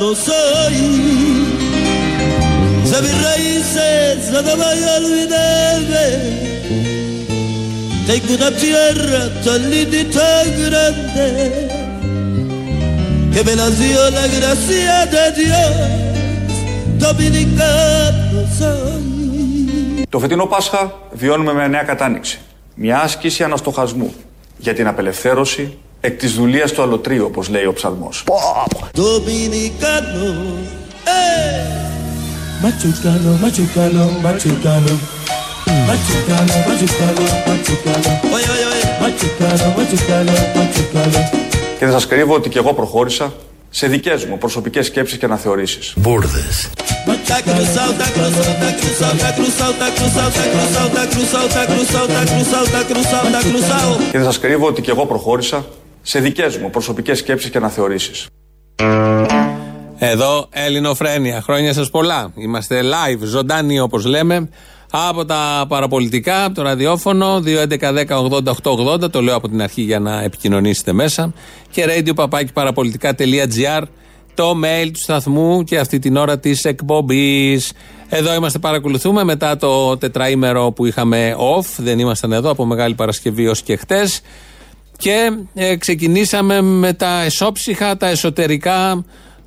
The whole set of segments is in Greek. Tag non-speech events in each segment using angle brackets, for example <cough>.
no soy. De mis raíces nada vaya a olvidarme. Tengo una tierra tan linda y tan grande que me la dio la gracia de Dios. Dominicano soy. Το φετινό Πάσχα βιώνουμε με νέα κατάνοιξη. Μια άσκηση αναστοχασμού για την απελευθέρωση εκ της δουλείας του αλωτρίου, όπως λέει ο ψαλμός. Και δεν σας κρύβω ότι και εγώ προχώρησα σε δικές μου προσωπικές σκέψεις και αναθεωρήσεις. Μπούρδες. Και δεν σας κρύβω ότι και εγώ προχώρησα σε δικές μου προσωπικές σκέψεις και αναθεωρήσεις. Εδώ Ελληνοφρένια. Χρόνια σας πολλά. Είμαστε live, ζωντάνοι όπως λέμε. Από τα παραπολιτικά, από το ραδιόφωνο 2.11.10.80.880. Το λέω από την αρχή για να επικοινωνήσετε μέσα. Και radio το mail του σταθμού και αυτή την ώρα της εκπομπής. Εδώ είμαστε, παρακολουθούμε μετά το τετραήμερο που είχαμε off. Δεν ήμασταν εδώ από Μεγάλη Παρασκευή ως και χτες. Και ε, ξεκινήσαμε με τα εσόψυχα, τα εσωτερικά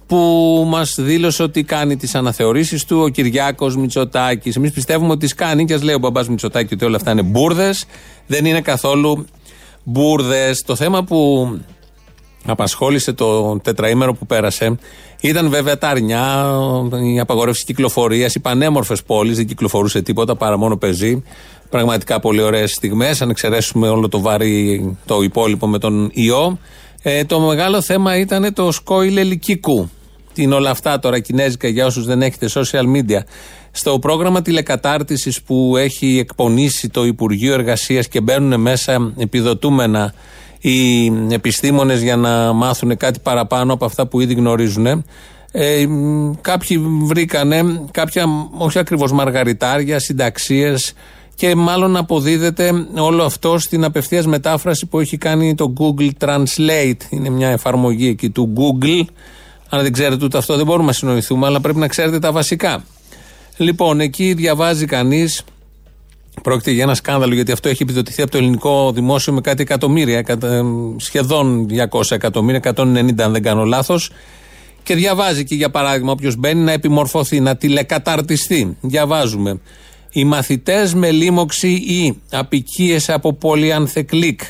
που μας δήλωσε ότι κάνει τις αναθεωρήσεις του ο Κυριάκος Μητσοτάκης. Εμείς πιστεύουμε ότι τις κάνει και ας λέει ο μπαμπάς Μητσοτάκη ότι όλα αυτά είναι μπουρδες. Δεν είναι καθόλου μπουρδες. Το θέμα που απασχόλησε το τετραήμερο που πέρασε ήταν βέβαια τα αρνιά, η απαγορεύση κυκλοφορίας, οι πανέμορφες πόλεις, δεν κυκλοφορούσε τίποτα παρά μόνο πεζή. Πραγματικά πολύ ωραίες στιγμές, αν εξαιρέσουμε όλο το βαρύ το υπόλοιπο με τον ιό. Ε, το μεγάλο θέμα ήταν το σκόιλ ελικίκου. Τι είναι όλα αυτά τώρα κινέζικα για όσους δεν έχετε social media. Στο πρόγραμμα τηλεκατάρτισης που έχει εκπονήσει το Υπουργείο Εργασίας και μπαίνουν μέσα επιδοτούμενα οι επιστήμονες για να μάθουν κάτι παραπάνω από αυτά που ήδη γνωρίζουν. Ε, κάποιοι βρήκανε κάποια, όχι ακριβώς μαργαριτάρια, συνταξίες και μάλλον αποδίδεται όλο αυτό στην απευθείας μετάφραση που έχει κάνει το Google Translate. Είναι μια εφαρμογή εκεί του Google. Αν δεν ξέρετε ούτε αυτό δεν μπορούμε να συνοηθούμε, αλλά πρέπει να ξέρετε τα βασικά. Λοιπόν, εκεί διαβάζει κανείς Πρόκειται για ένα σκάνδαλο γιατί αυτό έχει επιδοτηθεί από το ελληνικό δημόσιο με κάτι εκατομμύρια, σχεδόν 200 εκατομμύρια, 190 αν δεν κάνω λάθος. Και διαβάζει και για παράδειγμα, όποιος μπαίνει να επιμορφωθεί, να τηλεκαταρτιστεί. Διαβάζουμε. Οι μαθητές με λίμωξη ή απικίες από πολυανθεκλικ,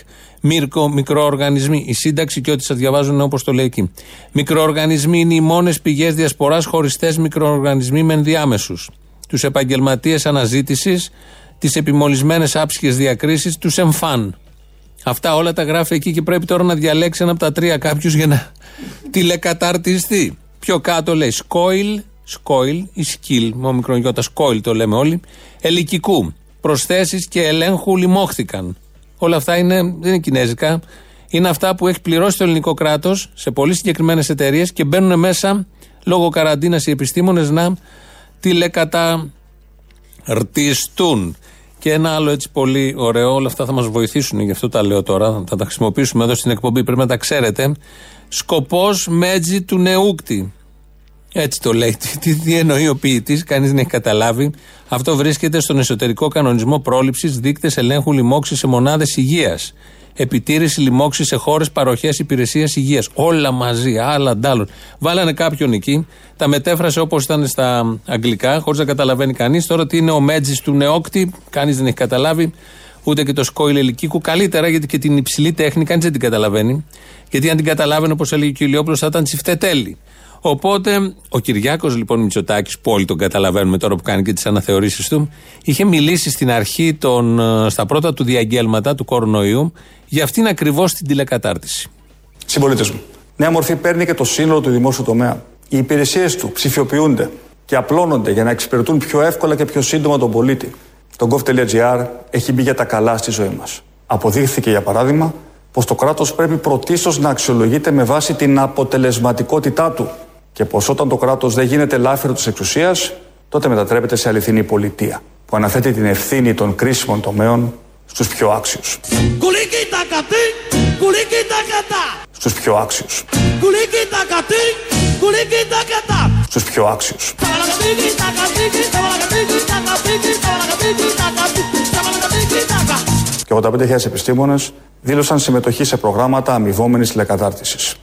μύρκο, μικροοργανισμοί. Η σύνταξη και ό,τι σας διαβάζουν όπως το λέει εκεί. Μικροοργανισμοί είναι οι μόνες πηγές διασποράς χωριστές μικροοργανισμοί με ενδιάμεσου. Τους επαγγελματίες αναζήτησης τις επιμολυσμένες άψυχες διακρίσεις, τους εμφάν. Αυτά όλα τα γράφει εκεί και πρέπει τώρα να διαλέξει ένα από τα τρία κάποιου για να <laughs> τηλεκαταρτιστεί. Πιο κάτω λέει σκόιλ, σκόιλ ή σκύλ, με μικρονιώτα σκόιλ το λέμε όλοι, ελικικού. Προσθέσεις και ελέγχου λιμόχθηκαν. Όλα αυτά είναι, δεν είναι κινέζικα. Είναι αυτά που έχει πληρώσει το ελληνικό κράτος σε πολύ συγκεκριμένες εταιρείες και μπαίνουν μέσα λόγω καραντίνας οι επιστήμονες να τηλεκαταρτιστούν. Και ένα άλλο έτσι πολύ ωραίο, όλα αυτά θα μας βοηθήσουν, γι' αυτό τα λέω τώρα, θα τα χρησιμοποιήσουμε εδώ στην εκπομπή, πρέπει να τα ξέρετε. Σκοπός μέτζι του νεούκτη. Έτσι το λέει. Τι, τι εννοεί ο ποιητής, κανείς δεν έχει καταλάβει. Αυτό βρίσκεται στον εσωτερικό κανονισμό πρόληψης, δείκτες ελέγχου λοιμώξης σε μονάδες υγείας επιτήρηση λοιμώξης σε χώρες παροχές υπηρεσία υγείας. Όλα μαζί, άλλα αντάλλων. Βάλανε κάποιον εκεί, τα μετέφρασε όπως ήταν στα αγγλικά, χωρίς να καταλαβαίνει κανείς. Τώρα τι είναι ο μέτζης του νεόκτη, κανείς δεν έχει καταλάβει. Ούτε και το σκόιλ ελικίκου. Καλύτερα γιατί και την υψηλή τέχνη κανείς δεν την καταλαβαίνει. Γιατί αν την καταλάβαινε, όπως έλεγε ο Ηλιόπουλος, θα ήταν τσιφτετέλη. Οπότε ο Κυριάκος λοιπόν Μητσοτάκης, που όλοι τον καταλαβαίνουμε τώρα που κάνει και τις αναθεωρήσεις του, είχε μιλήσει στην αρχή των, ε, στα πρώτα του διαγγέλματα του κορονοϊού για αυτήν ακριβώς την τηλεκατάρτιση. Συμπολίτες μου, νέα μορφή παίρνει και το σύνολο του δημόσιου τομέα. Οι υπηρεσίες του ψηφιοποιούνται και απλώνονται για να εξυπηρετούν πιο εύκολα και πιο σύντομα τον πολίτη. Το gov.gr έχει μπει για τα καλά στη ζωή μας. Αποδείχθηκε για παράδειγμα πως το κράτος πρέπει πρωτίστως να αξιολογείται με βάση την αποτελεσματικότητά του και πως όταν το κράτος δεν γίνεται λάφυρο της εξουσίας, τότε μετατρέπεται σε αληθινή πολιτεία που αναθέτει την ευθύνη των κρίσιμων τομέων στους πιο άξιους. Στους πιο άξιους. στους πιο άξιους. Και 85.000 επιστήμονες δήλωσαν συμμετοχή σε προγράμματα αμοιβόμενης τηλεκατάρτισης.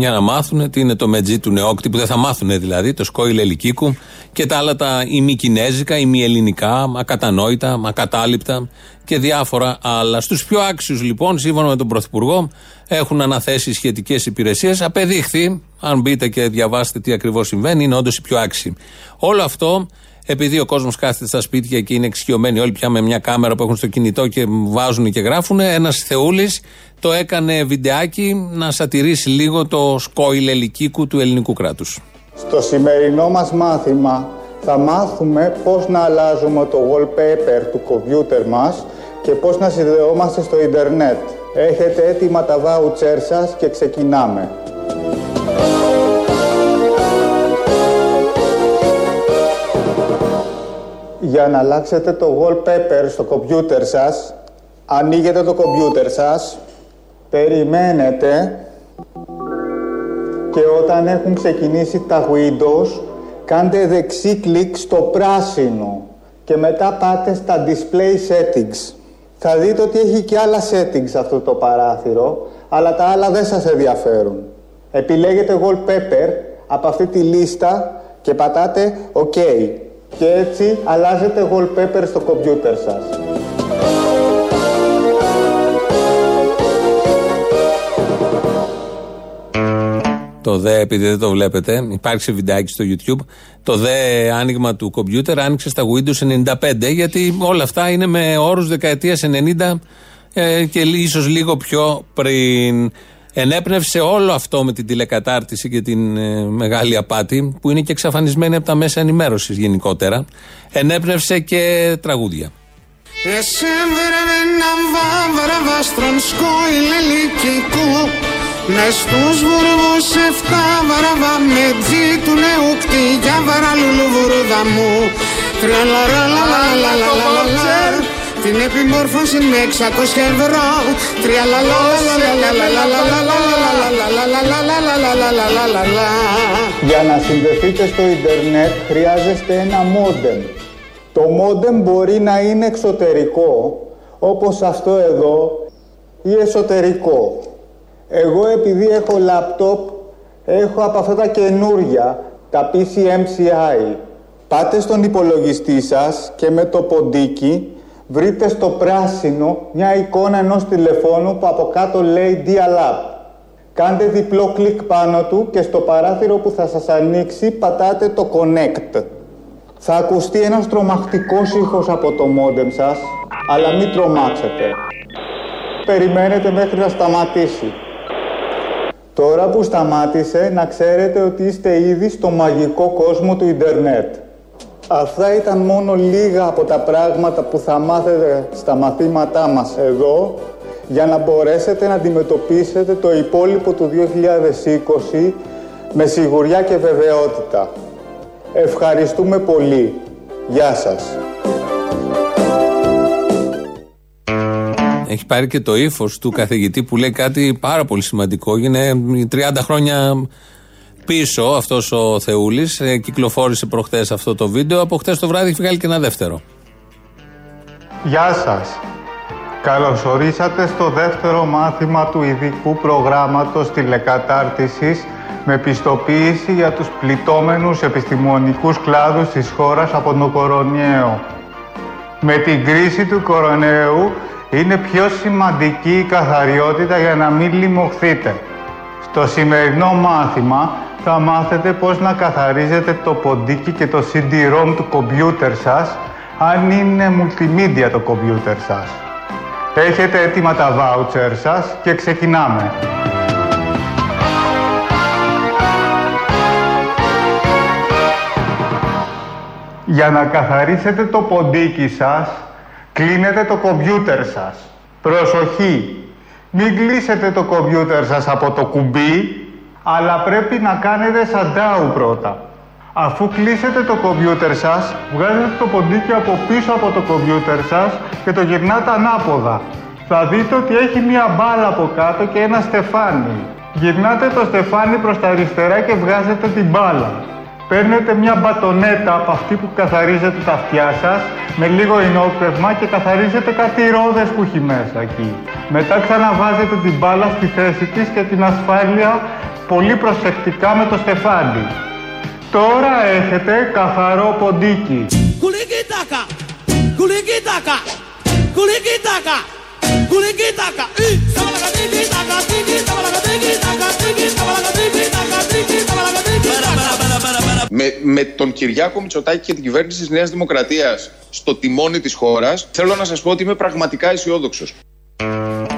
Για να μάθουν τι είναι το μετζί του νεόκτη, που δεν θα μάθουν δηλαδή, το σκόιλ ελικίκου και τα άλλα τα ημικινέζικα, ημιελληνικά, ακατανόητα, ακατάληπτα και διάφορα άλλα. Στους πιο άξιους λοιπόν, σύμφωνα με τον Πρωθυπουργό, έχουν αναθέσει σχετικές υπηρεσίες. Απεδείχθη, αν μπείτε και διαβάσετε τι ακριβώς συμβαίνει, είναι όντως οι πιο άξιοι. Όλο αυτό επειδή ο κόσμος κάθεται στα σπίτια και είναι εξοικειωμένοι όλοι πια με μια κάμερα που έχουν στο κινητό και βάζουν και γράφουν, ένας Θεούλης το έκανε βιντεάκι να σατηρήσει λίγο το σκόιλ ελικίκου του ελληνικού κράτους. Στο σημερινό μας μάθημα θα μάθουμε πώς να αλλάζουμε το wallpaper του κομπιούτερ μας και πώς να συνδεόμαστε στο ίντερνετ. Έχετε έτοιμα τα βάουτσέρ σας και ξεκινάμε. Για να αλλάξετε το wallpaper στο κομπιούτερ σας, ανοίγετε το κομπιούτερ σας, περιμένετε και όταν έχουν ξεκινήσει τα Windows, κάντε δεξί κλικ στο πράσινο και μετά πάτε στα Display Settings. Θα δείτε ότι έχει και άλλα settings αυτό το παράθυρο, αλλά τα άλλα δεν σας ενδιαφέρουν. Επιλέγετε Wallpaper από αυτή τη λίστα και πατάτε OK. Και έτσι αλλάζετε wallpaper στο κομπιούτερ σας. Το δε, επειδή δεν το βλέπετε, υπάρχει σε βιντεάκι στο YouTube. Το δε άνοιγμα του κομπιούτερ άνοιξε στα Windows 95, γιατί όλα αυτά είναι με όρους δεκαετίας 90 ε, και ίσως λίγο πιο πριν. Ενέπνευσε όλο αυτό με την τηλεκατάρτιση και την ε, μεγάλη απάτη, που είναι και εξαφανισμένη από τα μέσα ενημέρωσης γενικότερα. Ενέπνευσε και τραγούδια. Με στους βουρβούς εφτά βαραβά με τζι του νέου κτηγιά βαραλούλου βουρουδαμού Τραλαλαλαλαλαλαλαλα την επιμόρφωση με 600 ευρώ Για να συνδεθείτε στο ίντερνετ χρειάζεστε ένα μόντεμ. Το μόντεμ μπορεί να είναι εξωτερικό, όπως αυτό εδώ, ή εσωτερικό. Εγώ επειδή έχω λάπτοπ, έχω από αυτά τα καινούρια, τα PCMCI. Πάτε στον υπολογιστή σας και με το ποντίκι βρείτε στο πράσινο μια εικόνα ενός τηλεφώνου που από κάτω λέει Dial-Up. Κάντε διπλό κλικ πάνω του και στο παράθυρο που θα σας ανοίξει πατάτε το Connect. Θα ακουστεί ένας τρομακτικός ήχος από το μόντεμ σας, αλλά μην τρομάξετε. Περιμένετε μέχρι να σταματήσει. Τώρα που σταμάτησε, να ξέρετε ότι είστε ήδη στο μαγικό κόσμο του ίντερνετ. Αυτά ήταν μόνο λίγα από τα πράγματα που θα μάθετε στα μαθήματά μας εδώ για να μπορέσετε να αντιμετωπίσετε το υπόλοιπο του 2020 με σιγουριά και βεβαιότητα. Ευχαριστούμε πολύ. Γεια σας. Έχει πάρει και το ύφος του καθηγητή που λέει κάτι πάρα πολύ σημαντικό. Είναι 30 χρόνια πίσω αυτός ο Θεούλης. Ε, κυκλοφόρησε προχθέ αυτό το βίντεο. Από χθε το βράδυ έχει βγάλει και ένα δεύτερο. Γεια σας. Καλωσορίσατε στο δεύτερο μάθημα του ειδικού προγράμματος τηλεκατάρτισης με πιστοποίηση για τους πληττόμενους επιστημονικούς κλάδους της χώρας από τον κορονοϊό. Με την κρίση του κορονοϊού είναι πιο σημαντική η καθαριότητα για να μην λιμωχθείτε. Στο σημερινό μάθημα θα μάθετε πώς να καθαρίζετε το ποντίκι και το CD-ROM του κομπιούτερ σας αν είναι multimedia το κομπιούτερ σας. Έχετε έτοιμα τα voucher σας και ξεκινάμε. Για να καθαρίσετε το ποντίκι σας Κλείνετε το κομπιούτερ σας. Προσοχή! Μην κλείσετε το κομπιούτερ σας από το κουμπί, αλλά πρέπει να κάνετε σαντάου πρώτα. Αφού κλείσετε το κομπιούτερ σας, βγάζετε το ποντίκι από πίσω από το κομπιούτερ σας και το γυρνάτε ανάποδα. Θα δείτε ότι έχει μία μπάλα από κάτω και ένα στεφάνι. Γυρνάτε το στεφάνι προς τα αριστερά και βγάζετε την μπάλα. Παίρνετε μια μπατονέτα από αυτή που καθαρίζετε τα αυτιά σας με λίγο ενόπνευμα και καθαρίζετε κάτι ρόδες που έχει μέσα εκεί. Μετά ξαναβάζετε την μπάλα στη θέση της και την ασφάλεια πολύ προσεκτικά με το στεφάνι. Τώρα έχετε καθαρό ποντίκι. Kulikitaka, kulikitaka, kulikitaka, kulikitaka. Eh, με, με τον Κυριάκο Μητσοτάκη και την κυβέρνηση της Νέας Δημοκρατίας στο τιμόνι της χώρας, θέλω να σας πω ότι είμαι πραγματικά αισιόδοξος.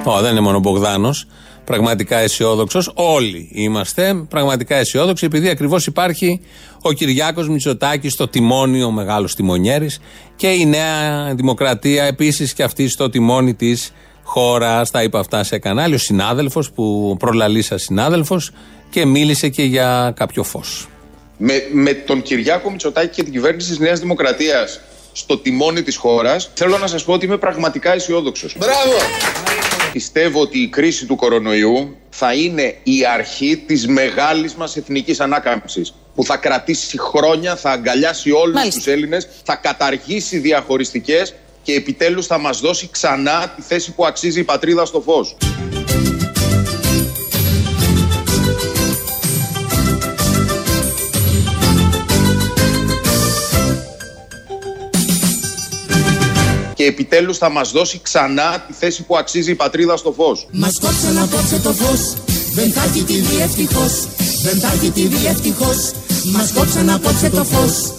Ω, δεν είναι μόνο ο Μπογδάνος. Πραγματικά αισιόδοξος. Όλοι είμαστε πραγματικά αισιόδοξοι, επειδή ακριβώς υπάρχει ο Κυριάκος Μητσοτάκης στο τιμόνι, ο μεγάλος τιμονιέρης, και η Νέα Δημοκρατία επίσης και αυτή στο τιμόνι της χώρας. Τα είπα αυτά σε κανάλι. Ο συνάδελφος που προλαλήσα συνάδελφος και μίλησε και για κάποιο φως. Με, με τον Κυριάκο Μητσοτάκη και την κυβέρνηση της Νέας Δημοκρατίας στο τιμόνι της χώρας, θέλω να σας πω ότι είμαι πραγματικά αισιόδοξος. Μπράβο! Πιστεύω ότι η κρίση του κορονοϊού θα είναι η αρχή της μεγάλης μας εθνικής ανάκαμψης που θα κρατήσει χρόνια, θα αγκαλιάσει όλους Μάλιστα. τους Έλληνες, θα καταργήσει διαχωριστικές και επιτέλους θα μας δώσει ξανά τη θέση που αξίζει η πατρίδα στο φως. Και επιτέλους θα μας δώσει ξανά τη θέση που αξίζει η πατρίδα στο φως. Μας κόψαν απόψε το φως Δεν θα έχει τη δει ευτυχώς Δεν θα έχει τη δει ευτυχώς Μας κόψαν απόψε το φως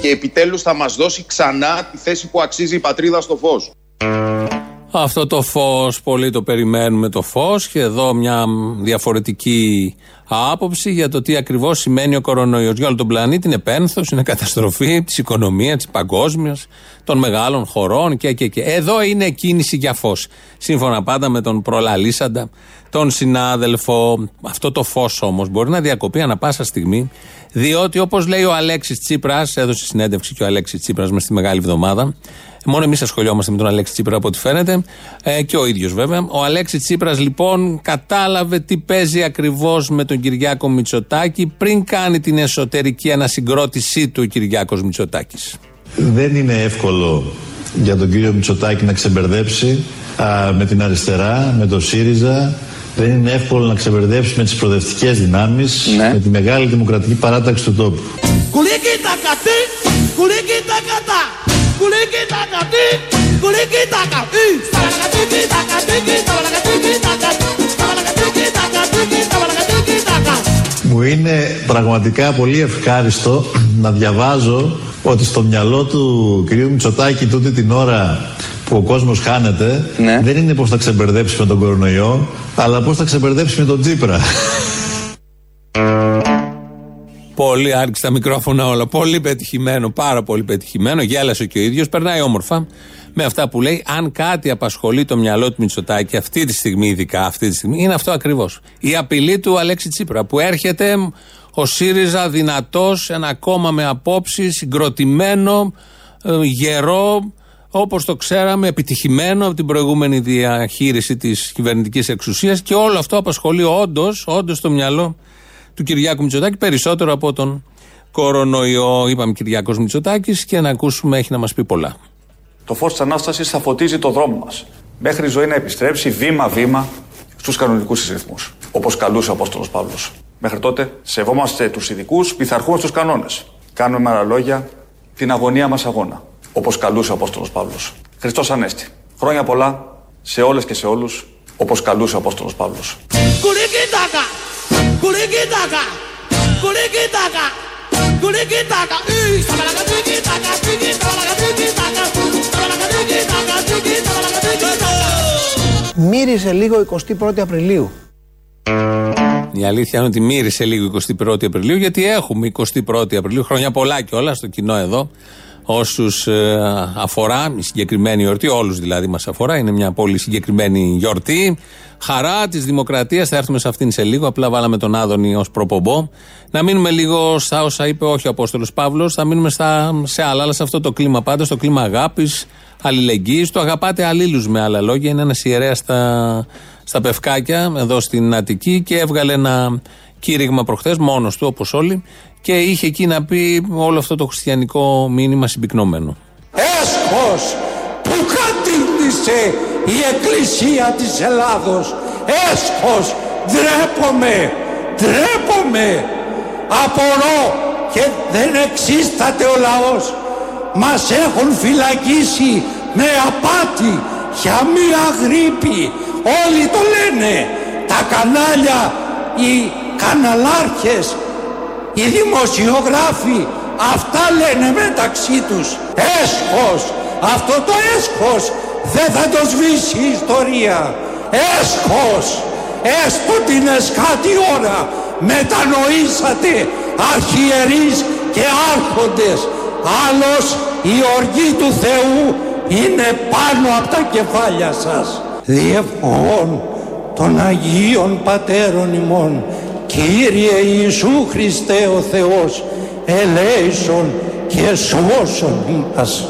Και επιτέλους θα μας δώσει ξανά τη θέση που αξίζει η πατρίδα στο φως. Αυτό το φως, πολύ το περιμένουμε το φως. Και εδώ μια διαφορετική άποψη για το τι ακριβώς σημαίνει ο κορονοϊός. Για όλο τον πλανήτη είναι πένθος, είναι καταστροφή της οικονομίας, της παγκόσμιας, των μεγάλων χωρών και, και, και. Εδώ είναι κίνηση για φως. Σύμφωνα πάντα με τον προλαλήσαντα, τον συνάδελφο. Αυτό το φως όμως μπορεί να διακοπεί ανα πάσα στιγμή, διότι όπως λέει ο Αλέξης Τσίπρας, έδωσε συνέντευξη και ο Αλέξης Τσίπρας μες στη Μεγάλη Εβδομάδα. Μόνο εμείς ασχολιόμαστε με τον Αλέξη Τσίπρα από ό,τι φαίνεται. Ε, και ο ίδιος βέβαια. Ο Αλέξη Τσίπρας λοιπόν κατάλαβε τι παίζει ακριβώς με τον Κυριάκο Μητσοτάκη πριν κάνει την εσωτερική ανασυγκρότησή του ο Κυριάκος Μητσοτάκης. Δεν είναι εύκολο για τον κύριο Μητσοτάκη να ξεμπερδέψει α, με την αριστερά, με το ΣΥΡΙΖΑ. Δεν είναι εύκολο να ξεμπερδέψει με τις προοδευτικές δυνάμεις, με τη μεγάλη δημοκρατική παράταξη του τόπου. Kulikitaka, ti, kulikitaka, ta, kulikitaka, ti, kulikitaka. Eh, sabalaga tiki taka, tiki sabalaga tiki taka, sabalaga tiki taka, tiki sabalaga tiki taka. Μου είναι πραγματικά πολύ ευχάριστο να διαβάζω ότι στο μυαλό του κυρίου Μητσοτάκη τούτη την ώρα που ο κόσμος χάνεται δεν είναι πως θα ξεμπερδέψεις με τον κορονοϊό αλλά πως θα ξεμπερδέψεις με τον Τσίπρα. Πολύ άρχισε τα μικρόφωνα όλα. Πολύ πετυχημένο, πάρα πολύ πετυχημένο. Γέλασε και ο ίδιος. Περνάει όμορφα με αυτά που λέει. Αν κάτι απασχολεί το μυαλό του Μητσοτάκη αυτή τη στιγμή, ειδικά αυτή τη στιγμή, είναι αυτό ακριβώς. Η απειλή του Αλέξη Τσίπρα που έρχεται ο ΣΥΡΙΖΑ δυνατός, ένα κόμμα με απόψεις, συγκροτημένο, ε, γερό, όπως το ξέραμε, επιτυχημένο από την προηγούμενη διαχείριση της κυβερνητικής εξουσίας και όλο αυτό απασχολεί όντως όντως το μυαλό του Κυριάκου Μητσοτάκη περισσότερο από τον κορονοϊό. Είπαμε Κυριάκος Μητσοτάκης και να ακούσουμε έχει να μας πει πολλά. Το φως της Ανάστασης θα φωτίζει το δρόμο μας. Μέχρι η ζωή να επιστρέψει βήμα-βήμα στους κανονικούς της ρυθμούς. Όπως καλούσε ο Απόστολος Παύλος. Μέχρι τότε σεβόμαστε τους ειδικούς, πειθαρχούμε στους κανόνες. Κάνουμε με άλλα λόγια την αγωνία μας αγώνα. Όπως καλούσε ο Απόστολος Παύλος. Χριστός Ανέστη. Χρόνια πολλά σε όλες και σε όλους. Όπως καλούσε ο Απόστολος Παύλος. Kulikitaka, kulikitaka, kulikitaka, kulikitaka. Eh, sabalaga tiki taka, tiki sabalaga tiki taka, sabalaga tiki taka, tiki sabalaga tiki taka. Μύριζε λίγο 21η Απριλίου. Η αλήθεια είναι ότι μύρισε λίγο 21η Απριλίου, γιατί έχουμε 21η Απριλίου, χρόνια πολλά και όλα στο κοινό εδώ. Όσους αφορά η συγκεκριμένη γιορτή, όλους δηλαδή μας αφορά, είναι μια πολύ συγκεκριμένη γιορτή. Χαρά της Δημοκρατίας, θα έρθουμε σε αυτήν σε λίγο. Απλά βάλαμε τον Άδωνη ως προπομπό. Να μείνουμε λίγο στα όσα είπε όχι ο Απόστολος Παύλος, θα μείνουμε στα, σε άλλα, αλλά σε αυτό το κλίμα πάντα, στο κλίμα αγάπης, αλληλεγγύης. Το αγαπάτε αλλήλους με άλλα λόγια. Είναι ένας ιερέας στα, στα Πευκάκια, εδώ στην Αττική και έβγαλε ένα κήρυγμα προχθές, μόνος του όπως όλοι, και είχε εκεί να πει όλο αυτό το χριστιανικό μήνυμα συμπυκνωμένο. Έσχος που κατήντησε η Εκκλησία της Ελλάδος. Έσχος, ντρέπομαι, ντρέπομαι. Απορώ και δεν εξίσταται ο λαός. Μας έχουν φυλακίσει με απάτη για μία γρήπη. Όλοι το λένε. Τα κανάλια, οι καναλάρχες, οι δημοσιογράφοι, αυτά λένε μεταξύ τους. Έσχος, αυτό το έσχος δεν θα το σβήσει η ιστορία. Έσχος, έστω την εσκάτη ώρα μετανοήσατε αρχιερείς και άρχοντες. Άλλος η οργή του Θεού είναι πάνω από τα κεφάλια σας. Διευχών των Αγίων Πατέρων ημών Κύριε Ιησού Χριστέ ο Θεός ελέησον και σώσον μας.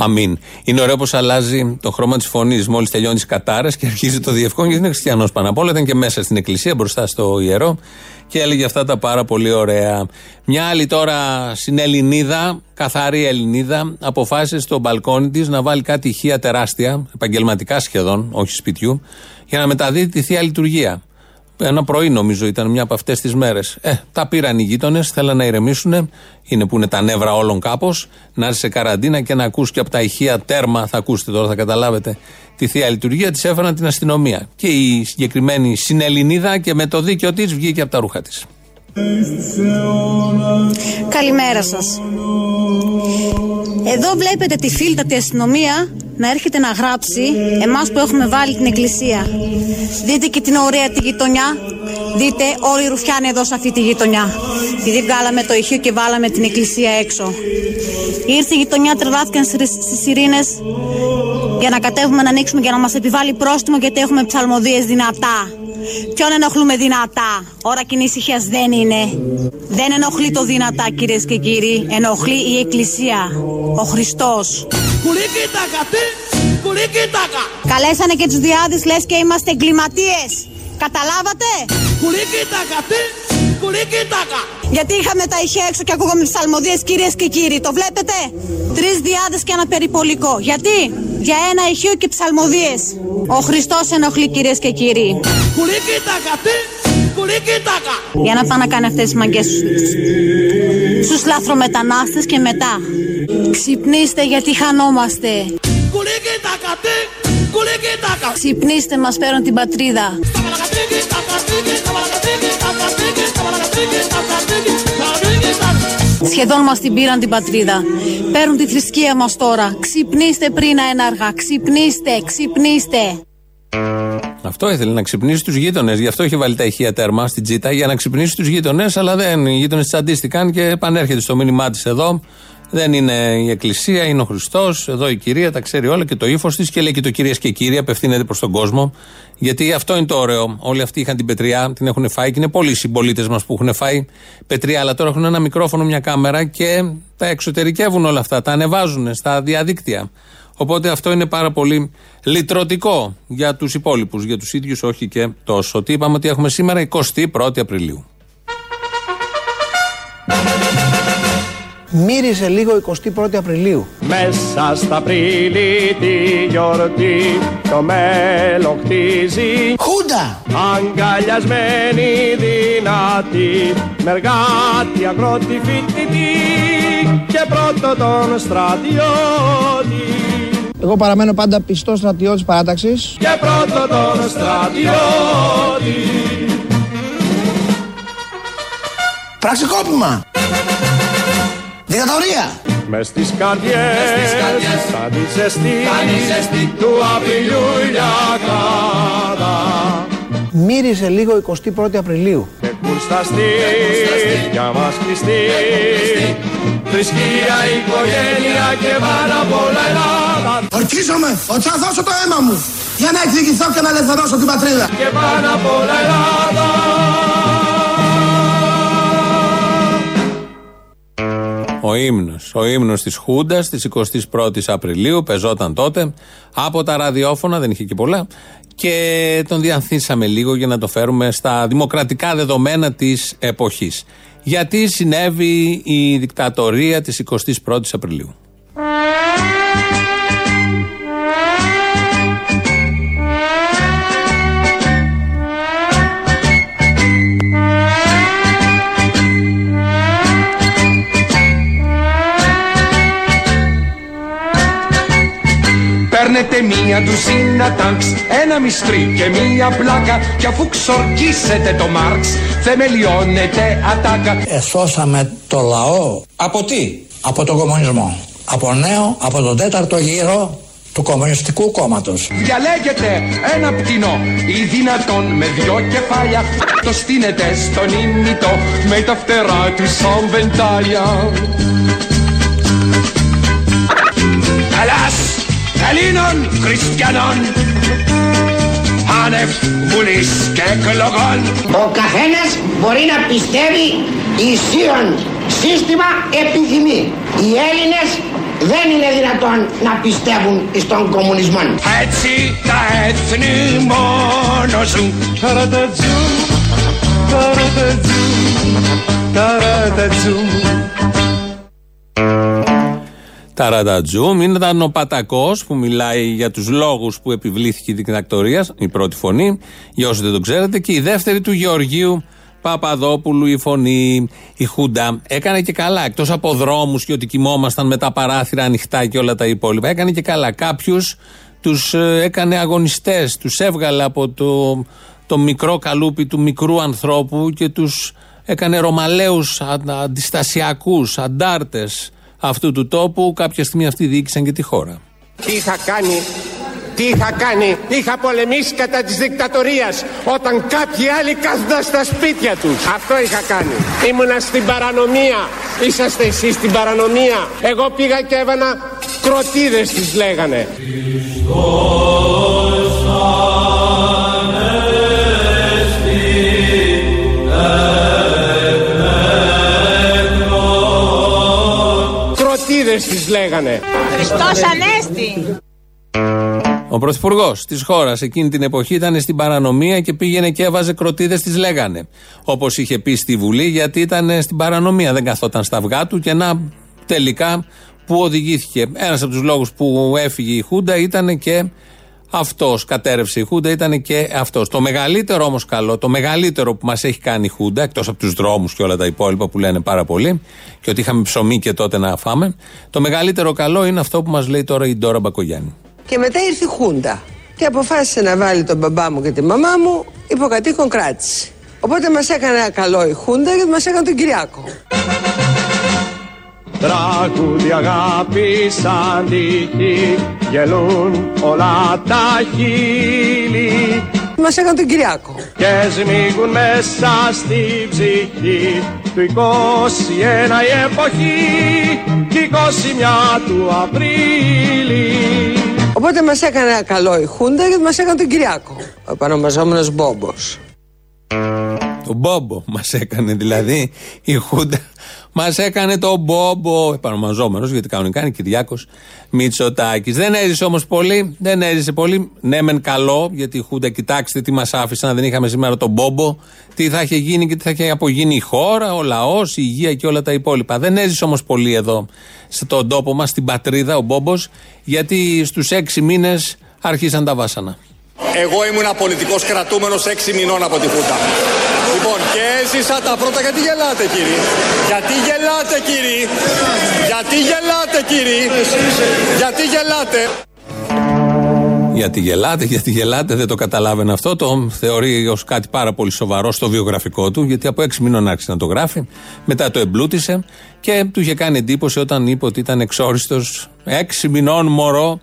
Αμήν. Είναι ωραίο πως αλλάζει το χρώμα της φωνής μόλις τελειώνει τι κατάρες και αρχίζει το διευκόν γιατί είναι χριστιανός πάνω απ' όλα. Ήταν και μέσα στην εκκλησία μπροστά στο ιερό και έλεγε αυτά τα πάρα πολύ ωραία. Μια άλλη τώρα συνελληνίδα, καθαρή Ελληνίδα, αποφάσισε στο μπαλκόνι της να βάλει κάτι ηχεία τεράστια, επαγγελματικά σχεδόν, όχι σπιτιού, για να μεταδίδει τη θεία λειτουργία. Ένα πρωί νομίζω ήταν μια από αυτές τις μέρες. Ε, τα πήραν οι γείτονες, θέλαν να ηρεμήσουν. Είναι που είναι τα νεύρα όλων κάπως. Να έρθει σε καραντίνα και να ακούς και από τα ηχεία τέρμα, θα ακούσετε τώρα, θα καταλάβετε τη θεία λειτουργία. Της έφεραν την αστυνομία. Και η συγκεκριμένη συνελληνίδα και με το δίκιο της βγήκε από τα ρούχα της. Καλημέρα σας. Εδώ βλέπετε τη φίλτατη αστυνομία να έρχεται να γράψει εμάς που έχουμε βάλει την εκκλησία. Δείτε και την ωραία τη γειτονιά. Δείτε όλοι οι ρουφιάνοι εδώ σε αυτή τη γειτονιά. Επειδή βγάλαμε το ηχείο και βάλαμε την εκκλησία έξω. Ήρθε η γειτονιά, τρελάθηκαν στις ειρήνες για να κατέβουμε να ανοίξουμε και να μας επιβάλλει πρόστιμο γιατί έχουμε ψαλμοδίες δυνατά. Ποιον ενοχλούμε δυνατά; Ώρα κοινής ησυχία δεν είναι. Δεν ενοχλεί το δυνατά, κυρίες και κύριοι. Ενοχλεί η Εκκλησία. Ο Χριστό. Καλέσανε και τους διάδες, λες και είμαστε εγκληματίες. Καταλάβατε; Γιατί είχαμε τα ηχεία έξω και ακούγαμε ψαλμοδίε, κυρίες και κύριοι. Το βλέπετε; Τρεις διάδες και ένα περιπολικό. Γιατί; Για ένα ηχείο και ψαλμοδίε. Ο Χριστός ενοχλεί, κυρίες και κύριοι. Για να πάνε να κάνει αυτές τις μαγκές στους λάθρομετανάστες και μετά. Ξυπνήστε γιατί χανόμαστε. Ξυπνήστε μας παίρνουν την πατρίδα. Σχεδόν μας την πήραν την πατρίδα. Παίρνουν τη θρησκεία μας τώρα. Ξυπνήστε πριν αέναργα. Ξυπνήστε, ξυπνήστε. Αυτό ήθελε να ξυπνήσει τους γείτονες. Γι' αυτό είχε βάλει τα ηχεία τέρμα στην τσίτα για να ξυπνήσει τους γείτονες. Αλλά δεν. Οι γείτονες τσαντίστηκαν και επανέρχεται στο μήνυμά της εδώ. Δεν είναι η Εκκλησία, είναι ο Χριστός. Εδώ η κυρία τα ξέρει όλα και το ύφος της και λέει και το κυρίες και κύριοι, απευθύνεται προς τον κόσμο. Γιατί αυτό είναι το ωραίο. Όλοι αυτοί είχαν την πετριά, την έχουν φάει και είναι πολλοί οι συμπολίτες μας που έχουν φάει πετριά. Αλλά τώρα έχουν ένα μικρόφωνο, μια κάμερα και τα εξωτερικεύουν όλα αυτά. Τα ανεβάζουν στα διαδίκτυα. Οπότε αυτό είναι πάρα πολύ λυτρωτικό για τους υπόλοιπους. Για τους ίδιους όχι και τόσο. Τι είπαμε ότι έχουμε σήμερα 21η Απριλίου. Μύριζε λίγο 21η Απριλίου. Μέσα στα Απρίλη τη γιορτή το μέλλον χτίζει Χούντα! Αγκαλιασμένη δυνατή Μεργάτη αγρότη φοιτητή Και πρώτο τον στρατιώτη Εγώ παραμένω πάντα πιστός στρατιώτης παράταξης. Και πρώτο τον στρατιώτη Πραξικόπημα! Δικτατορία! Μες στις καρδιές σαν τη ζεστή του Απριλιού ηλιακάδα Μύριζε λίγο 21η Απριλίου. και κουρσταστή για μας κλειστή θρησκεία, οικογένεια και πάρα πολλά Ελλάδα Ορκίζομαι ότι θα δώσω το αίμα μου για να εκδικηθώ και να ελευθερώσω την πατρίδα. και πάρα πολλά Ελλάδα Ο ύμνος. Ο ύμνος της Χούντας της 21η Απριλίου πεζόταν τότε από τα ραδιόφωνα, δεν είχε και πολλά. Και τον διανθίσαμε λίγο για να το φέρουμε στα δημοκρατικά δεδομένα της εποχής. Γιατί συνέβη η δικτατορία της 21η Απριλίου. Παίρνετε μία ντουζίνα τάγκς, ένα μυστρί και μία πλάκα Κι αφού ξορκίσετε το Μάρξ, θεμελιώνετε ατάκα Εσώσαμε το λαό. Από τι; Από τον κομμουνισμό. Από νέο, από τον τέταρτο γύρο του Κομμουνιστικού Κόμματος. Διαλέγετε ένα πτηνό ή δυνατόν με δυο κεφάλια Το στείνετε στον ήμιτο με τα φτερά του σαν βεντάλια Ελλάς Ελλήνων Χριστιανών Άνευ βουλής και εκλογών Ο καθένας μπορεί να πιστεύει ισίων σύστημα επιθυμεί. Οι Έλληνες δεν είναι δυνατόν να πιστεύουν στον κομμουνισμό. Έτσι τα έθνη μόνο ζουν Ταρατατζούμ, ταρατατζούμ, ταρατατζούμ Ταραντατζούμ ήταν ο Πατακό που μιλάει για τους λόγους που επιβλήθηκε η δικτατορία, η πρώτη φωνή, για όσοι δεν το ξέρετε, και η δεύτερη του Γεωργίου Παπαδόπουλου, η φωνή, η Χούντα. Έκανε και καλά, εκτός από δρόμους και ότι κοιμόμασταν με τα παράθυρα ανοιχτά και όλα τα υπόλοιπα. Έκανε και καλά. Κάποιους τους έκανε αγωνιστές, τους έβγαλε από το, το μικρό καλούπι του μικρού ανθρώπου και τους έκανε ρωμαλαίους αντιστασιακούς, αντάρτες αυτού του τόπου. Κάποια στιγμή αυτοί διοίκησαν και τη χώρα. Τι είχα κάνει, τι είχα κάνει, είχα πολεμήσει κατά της δικτατορίας όταν κάποιοι άλλοι κάθονταν στα σπίτια τους. Αυτό είχα κάνει. Ήμουνα στην παρανομία, είσαστε εσείς στην παρανομία. Εγώ πήγα και έβανα κροτίδες τις λέγανε. Κροτίδες τις λέγανε. Χριστός Ανέστη. Ο πρωθυπουργός της χώρας εκείνη την εποχή ήταν στην παρανομία και πήγαινε και έβαζε κροτίδες, τι λέγανε. Όπως είχε πει στη Βουλή, γιατί ήταν στην παρανομία, δεν καθόταν στα αυγά του και να τελικά που οδηγήθηκε. Ένας από τους λόγους που έφυγε η Χούντα ήταν και αυτός. Κατέρευσε η Χούντα, ήταν και αυτός. Το μεγαλύτερο όμως καλό, το μεγαλύτερο που μας έχει κάνει η Χούντα, εκτός από τους δρόμους και όλα τα υπόλοιπα που λένε πάρα πολύ, και ότι είχαμε ψωμί και τότε να φάμε, το μεγαλύτερο καλό είναι αυτό που μας λέει τώρα η Ντόρα Μπακογιάννη. Και μετά ήρθε η Χούντα και αποφάσισε να βάλει τον μπαμπά μου και τη μαμά μου υποκατοίκον κράτηση. Οπότε μας έκανε ένα καλό η Χούντα γιατί μας έκανε τον Κυριάκο. Τραγούδι αγάπη σαν τύχη γελούν όλα τα χείλη Μας έκανε τον Κυριάκο. και σμίγουν μέσα στη ψυχή του 21 η εποχή κι 21 του Απρίλη Οπότε μας έκανε ένα καλό η Χούντα γιατί μας έκανε τον Κυριάκο. Ο επανομαζόμενος Μπόμπος. Το Μπόμπο μας έκανε δηλαδή η Χούντα. Μας έκανε το Μπόμπο. Επανομαζόμενος, γιατί κανονικά είναι Κυριάκος Μητσοτάκης. Δεν έζησε όμως πολύ. Δεν έζησε πολύ. Ναι, μεν καλό, γιατί η Χούντα, κοιτάξτε τι μας άφησαν. Δεν είχαμε σήμερα τον Μπόμπο. Τι θα είχε γίνει και τι θα είχε απογίνει η χώρα, ο λαός, η υγεία και όλα τα υπόλοιπα. Δεν έζησε όμως πολύ εδώ, στον τόπο μας, στην πατρίδα, ο Μπόμπος, γιατί στους έξι μήνες άρχισαν τα βάσανα. Εγώ ήμουν πολιτικό κρατούμενος 6 μηνών από τη Χούτα. Λοιπόν, και έζησα τα πρώτα. Γιατί γελάτε, κύριε; Γιατί γελάτε, κύριε; Γιατί γελάτε, κύριε; Γιατί γελάτε; Γιατί γελάτε, γιατί γελάτε, δεν το καταλάβαινε αυτό. Το θεωρεί ως κάτι πάρα πολύ σοβαρό στο βιογραφικό του, γιατί από έξι μήνων άρχισε να το γράφει. Μετά το εμπλούτησε και του είχε κάνει εντύπωση όταν είπε ότι ήταν εξόριστος έξι μηνών μωρό,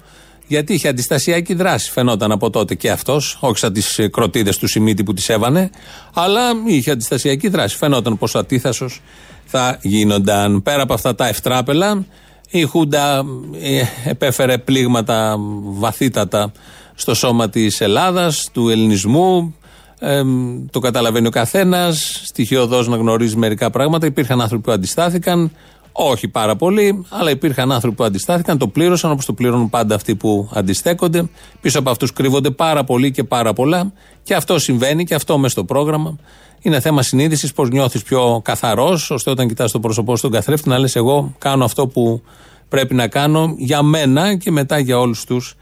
γιατί είχε αντιστασιακή δράση. Φαινόταν από τότε και αυτός, όχι σαν τι κροτίδες του Σιμίτη που τις έβανε, αλλά είχε αντιστασιακή δράση. Φαινόταν πόσο ατίθασος θα γίνονταν. Πέρα από αυτά τα ευτράπελα, η Χούντα ε, επέφερε πλήγματα βαθύτατα στο σώμα της Ελλάδας, του ελληνισμού. Ε, το καταλαβαίνει ο καθένας, στοιχειοδός να γνωρίζει μερικά πράγματα. Υπήρχαν άνθρωποι που αντιστάθηκαν. Όχι πάρα πολύ, αλλά υπήρχαν άνθρωποι που αντιστάθηκαν, το πλήρωσαν όπως το πληρώνουν πάντα αυτοί που αντιστέκονται. Πίσω από αυτούς κρύβονται πάρα πολλοί και πάρα πολλά. Και αυτό συμβαίνει και αυτό μέσα στο πρόγραμμα. Είναι θέμα συνείδησης, πώς νιώθεις πιο καθαρός, ώστε όταν κοιτάς το πρόσωπό στον καθρέφτη να λες: Εγώ κάνω αυτό που πρέπει να κάνω για μένα και μετά για όλους τους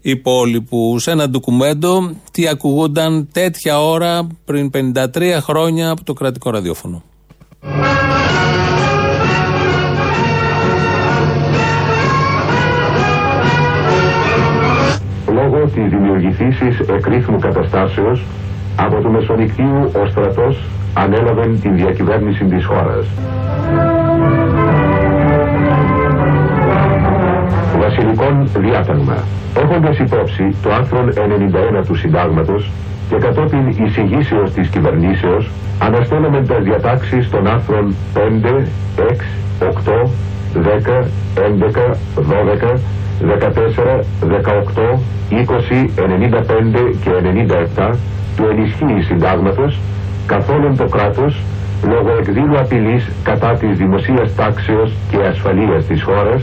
υπόλοιπους. Σε ένα ντοκουμέντο τι ακουγούνταν τέτοια ώρα πριν 53 χρόνια από το κρατικό ραδιόφωνο. Λόγω της δημιουργηθήσης εκρήθμου καταστάσεως από του Μεσοδικτύου ο στρατός ανέλαβε τη διακυβέρνηση της χώρας. Βασιλικών διάταγμα. Έχοντας υπόψη το άρθρο 91 του Συντάγματος και κατόπιν εισηγήσεως της κυβερνήσεως αναστέλαμε τα διατάξεις των άρθρων 5, 6, 8, 10, 11, 12, 14, 18, 20, 95 και 97 του ενισχύει συντάγματος καθόλου το κράτος λόγω εκδήλου απειλής κατά της δημοσίας τάξεως και ασφαλείας της χώρας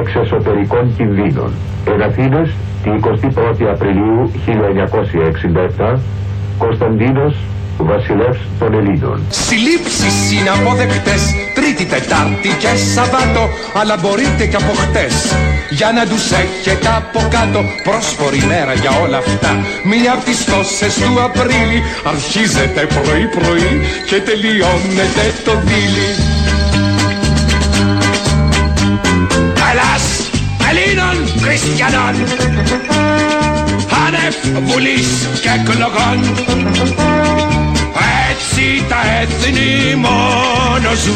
εξ εσωτερικών κινδύνων. Εν Αθήνες, την 21η Απριλίου 1967, Κωνσταντίνος βασιλεύς των Ελλήνων. Συλλήψεις είναι αποδεκτές Τρίτη, Τετάρτη και Σαββάτο Αλλά μπορείτε και από χτες. Για να τους έχετε από κάτω Πρόσφορη μέρα για όλα αυτά. Μία από τις τόσες του Απρίλη Αρχίζετε πρωί πρωί Και τελειώνετε το δίλη Ελλάς Ελλήνων Χριστιανών Άνευ Βουλής και εκλογών έτσι τα έθνη μόνο σου.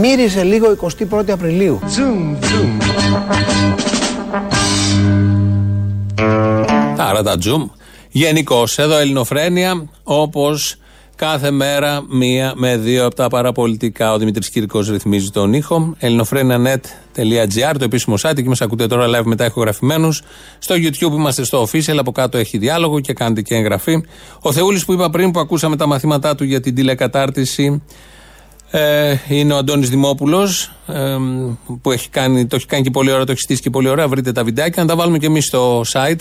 Μύριζε λίγο 21η Απριλίου. Άρα τα τζουμ. Γενικώς, εδώ Ελληνοφρένια, όπως Κάθε μέρα μία με δύο από τα παραπολιτικά. Ο Δημήτρης Κύρκος ρυθμίζει τον ήχο. ελληνοφρένια.net.gr, το επίσημο site, και μας ακούτε τώρα live μετά ηχογραφημένους. Στο YouTube είμαστε στο official, από κάτω έχει διάλογο και κάντε και εγγραφή. Ο Θεούλης που είπα πριν που ακούσαμε τα μαθήματά του για την τηλεκατάρτιση. Ε, είναι ο Αντώνης Δημόπουλος ε, που έχει κάνει, το έχει κάνει και πολύ ωραία, το έχει στήσει και πολύ ωραία. Βρείτε τα βιντεάκια, να τα βάλουμε και εμείς στο site.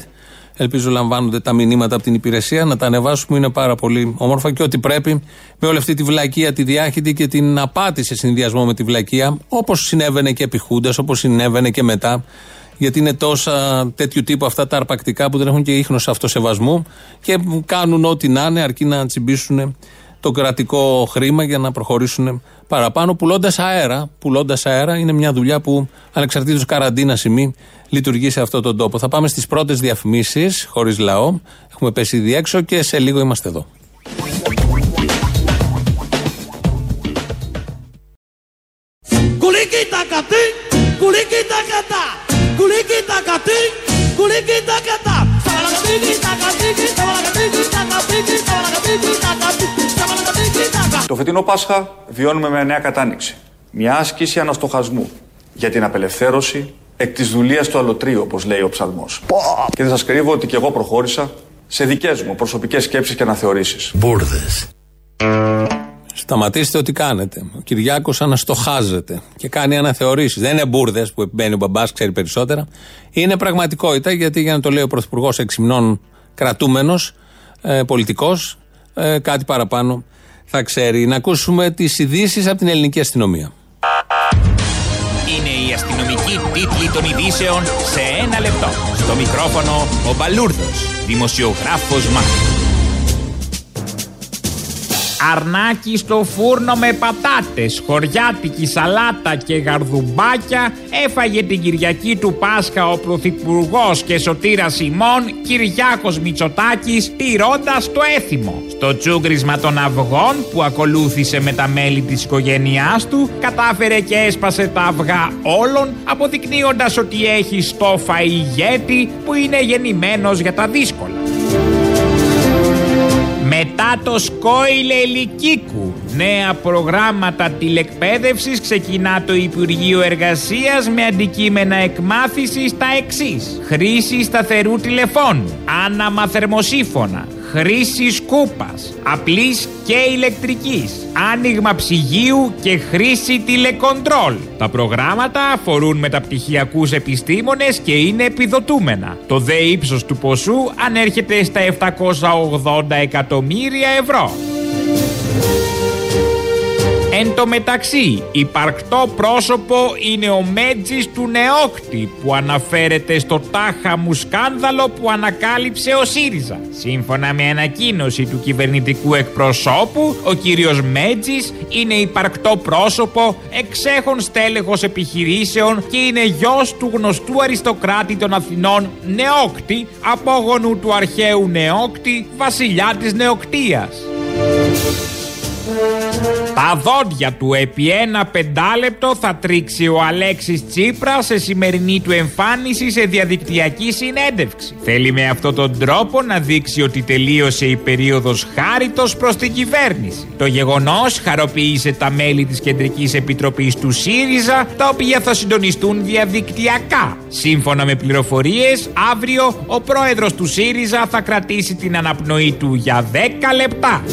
Ελπίζω λαμβάνονται τα μηνύματα από την υπηρεσία να τα ανεβάσουμε. Είναι πάρα πολύ όμορφα και ό,τι πρέπει με όλη αυτή τη βλακεία, τη διάχυτη και την απάτη σε συνδυασμό με τη βλακεία, όπως συνέβαινε και επί Χούντας, όπως συνέβαινε και μετά. Γιατί είναι τόσα τέτοιου τύπου αυτά τα αρπακτικά που δεν έχουν και ίχνος αυτοσεβασμού και κάνουν ό,τι να είναι αρκεί να τσιμπήσουν το κρατικό χρήμα για να προχωρήσουν παραπάνω, πουλώντας αέρα. Πουλώντας αέρα είναι μια δουλειά που ανεξαρτήτως καραντίνα ή μη λειτουργεί σε αυτόν τον τόπο. Θα πάμε στις πρώτες διαφημίσεις, χωρίς λαό. Έχουμε πέσει ήδη έξω και σε λίγο είμαστε εδώ. Το φετινό Πάσχα βιώνουμε μια νέα κατάνοιξη. Μια άσκηση αναστοχασμού για την απελευθέρωση εκ της δουλείας του αλωτρίου, όπως λέει ο ψαλμός. Και δεν σας κρύβω ότι και εγώ προχώρησα σε δικές μου προσωπικές σκέψεις και αναθεωρήσεις. Μπούρδες. Σταματήστε ό,τι κάνετε. Ο Κυριάκος αναστοχάζεται και κάνει αναθεωρήσεις. Δεν είναι μπουρδε που μπαίνει ο μπαμπάς, ξέρει περισσότερα. Είναι πραγματικότητα γιατί για να το λέει ο Πρωθυπουργός εξυμνών κρατούμενος, ε, πολιτικός, ε, κάτι παραπάνω θα ξέρει. Να ακούσουμε τις ειδήσεις από την ελληνική αστυνομία. Είναι η αστυνομική τίτλη των ειδήσεων σε ένα λεπτό. Στο μικρόφωνο ο Μπαλούρδος, δημοσιογράφος Μάρκος. Αρνάκι στο φούρνο με πατάτες, χωριάτικη σαλάτα και γαρδουμπάκια έφαγε την Κυριακή του Πάσχα ο Πρωθυπουργός και σωτήρα Σιμών Κυριάκος Μητσοτάκης τηρώντας το έθιμο. Στο τσούγκρισμα των αυγών που ακολούθησε με τα μέλη της οικογένειάς του κατάφερε και έσπασε τα αυγά όλων αποδεικνύοντας ότι έχει στόφα ηγέτη που είναι γεννημένος για τα δύσκολα. Μετά το σκόιλε Λυκίκου, νέα προγράμματα τηλεκπαίδευσης ξεκινά το Υπουργείο Εργασίας με αντικείμενα εκμάθησης τα εξής. Χρήση σταθερού τηλεφώνου, άναμα θερμοσύφωνα, χρήσης σκούπας, απλής και ηλεκτρικής, άνοιγμα ψυγείου και χρήση τηλεκοντρόλ. Τα προγράμματα αφορούν μεταπτυχιακούς επιστήμονες και είναι επιδοτούμενα. Το δε ύψος του ποσού ανέρχεται στα 780 εκατομμύρια ευρώ. Εν τω μεταξύ, υπαρκτό πρόσωπο είναι ο Μέτζης του Νεόκτη που αναφέρεται στο τάχα μου σκάνδαλο που ανακάλυψε ο ΣΥΡΙΖΑ. Σύμφωνα με ανακοίνωση του κυβερνητικού εκπροσώπου, ο κύριος Μέτζης είναι υπαρκτό πρόσωπο, εξέχων στέλεχος επιχειρήσεων και είναι γιος του γνωστού αριστοκράτη των Αθηνών Νεόκτη, απόγονου του αρχαίου Νεόκτη, βασιλιά της Νεοκτίας. Τα δόντια του επί ένα πεντάλεπτο θα τρίξει ο Αλέξης Τσίπρας σε σημερινή του εμφάνιση σε διαδικτυακή συνέντευξη. Θέλει με αυτόν τον τρόπο να δείξει ότι τελείωσε η περίοδος χάριτος προς την κυβέρνηση. Το γεγονός χαροποίησε τα μέλη της Κεντρικής Επιτροπής του ΣΥΡΙΖΑ, τα οποία θα συντονιστούν διαδικτυακά. Σύμφωνα με πληροφορίες, αύριο ο πρόεδρος του ΣΥΡΙΖΑ θα κρατήσει την αναπνοή του για 10 λεπτά.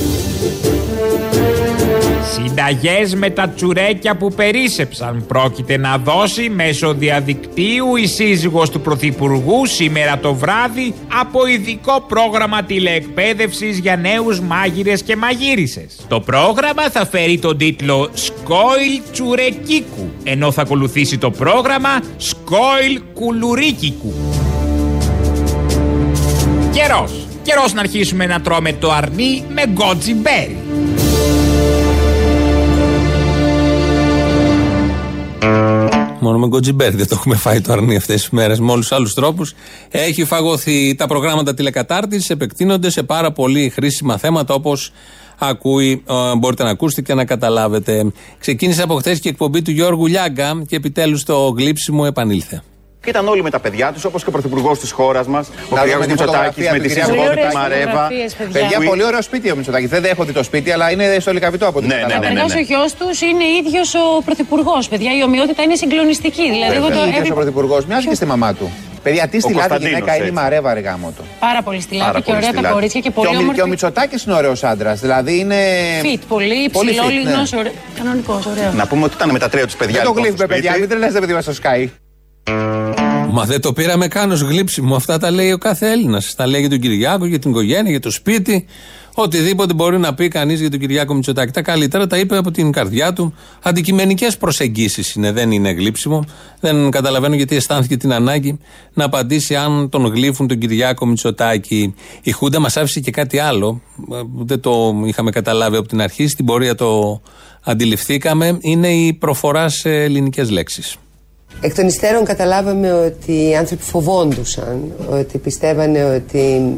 Συνταγές με τα τσουρέκια που περίσεψαν πρόκειται να δώσει μέσω διαδικτύου η σύζυγος του Πρωθυπουργού σήμερα το βράδυ από ειδικό πρόγραμμα τηλεεκπαίδευσης για νέους μάγειρες και μαγείρισες. Το πρόγραμμα θα φέρει τον τίτλο «Σκόιλ Τσουρεκίκου» ενώ θα ακολουθήσει το πρόγραμμα «Σκόιλ Κουλουρίκικου». Καιρός. Καιρός να αρχίσουμε να τρώμε το αρνί με γκότζι μπέρι. Μόνο με γκοτζιμπέρ δεν το έχουμε φάει το αρνί αυτές τις μέρες. Με όλους τους άλλους τρόπους έχει φαγωθεί. Τα προγράμματα τηλεκατάρτισης επεκτείνονται σε πάρα πολύ χρήσιμα θέματα όπως ακούει, ε, μπορείτε να ακούσετε και να καταλάβετε. Ξεκίνησε από χθες και η εκπομπή του Γιώργου Λιάγκα και επιτέλους το γλύψιμο επανήλθε. Και ήταν όλοι με τα παιδιά τους, όπως και ο πρωθυπουργός της χώρας μας, ο κ. Μητσοτάκης, με τη σύζυγό του της Μαρέβα. Παιδιά, πολύ ωραίο σπίτι ο Μητσοτάκη. Δεν έχω δει το σπίτι, αλλά είναι στο Λικαβιτό από την ναι, ναι, ναι, ναι, Ο γιος τους είναι ίδιος ο πρωθυπουργός. Παιδιά, η ομοιότητα είναι συγκλονιστική. Δηλαδή, εγώ το ίδιος ο πρωθυπουργός μοιάζει και στη μαμά του. Παιδιά, τι στυλάτη γυναίκα είναι η Μαρέβα, ρε γάμο του. Πάρα πολύ στυλάτη και ωραία τα κορίτσια και πολύ όμορφη. Και ο Μητσοτάκης είναι ωραίος άντρας. Δηλαδή είναι. Φιτ, πολύ ψηλό, λιγνό, κανονικός, ωραίο. Να πούμε ότι ήταν με τα τρία τους παιδιά. Δεν το λοιπόν, γλύφουμε, παιδιά, μην τρελαίνετε παιδί μας στο Sky. Μα δεν το πήραμε καν ως γλύψιμο. Αυτά τα λέει ο κάθε Έλληνας. Τα λέει για τον Κυριάκο, για την οικογένεια, για το σπίτι. Οτιδήποτε μπορεί να πει κανείς για τον Κυριάκο Μητσοτάκη. Τα καλύτερα τα είπε από την καρδιά του. Αντικειμενικές προσεγγίσεις είναι, δεν είναι γλύψιμο. Δεν καταλαβαίνω γιατί αισθάνθηκε την ανάγκη να απαντήσει αν τον γλύφουν τον Κυριάκο Μητσοτάκη. Η Χούντα μας άφησε και κάτι άλλο. Δεν το είχαμε καταλάβει από την αρχή. Στην πορεία το αντιληφθήκαμε. Είναι η προφορά σε ελληνικές λέξεις. Εκ των υστέρων καταλάβαμε ότι οι άνθρωποι φοβόντουσαν, ότι πιστεύανε ότι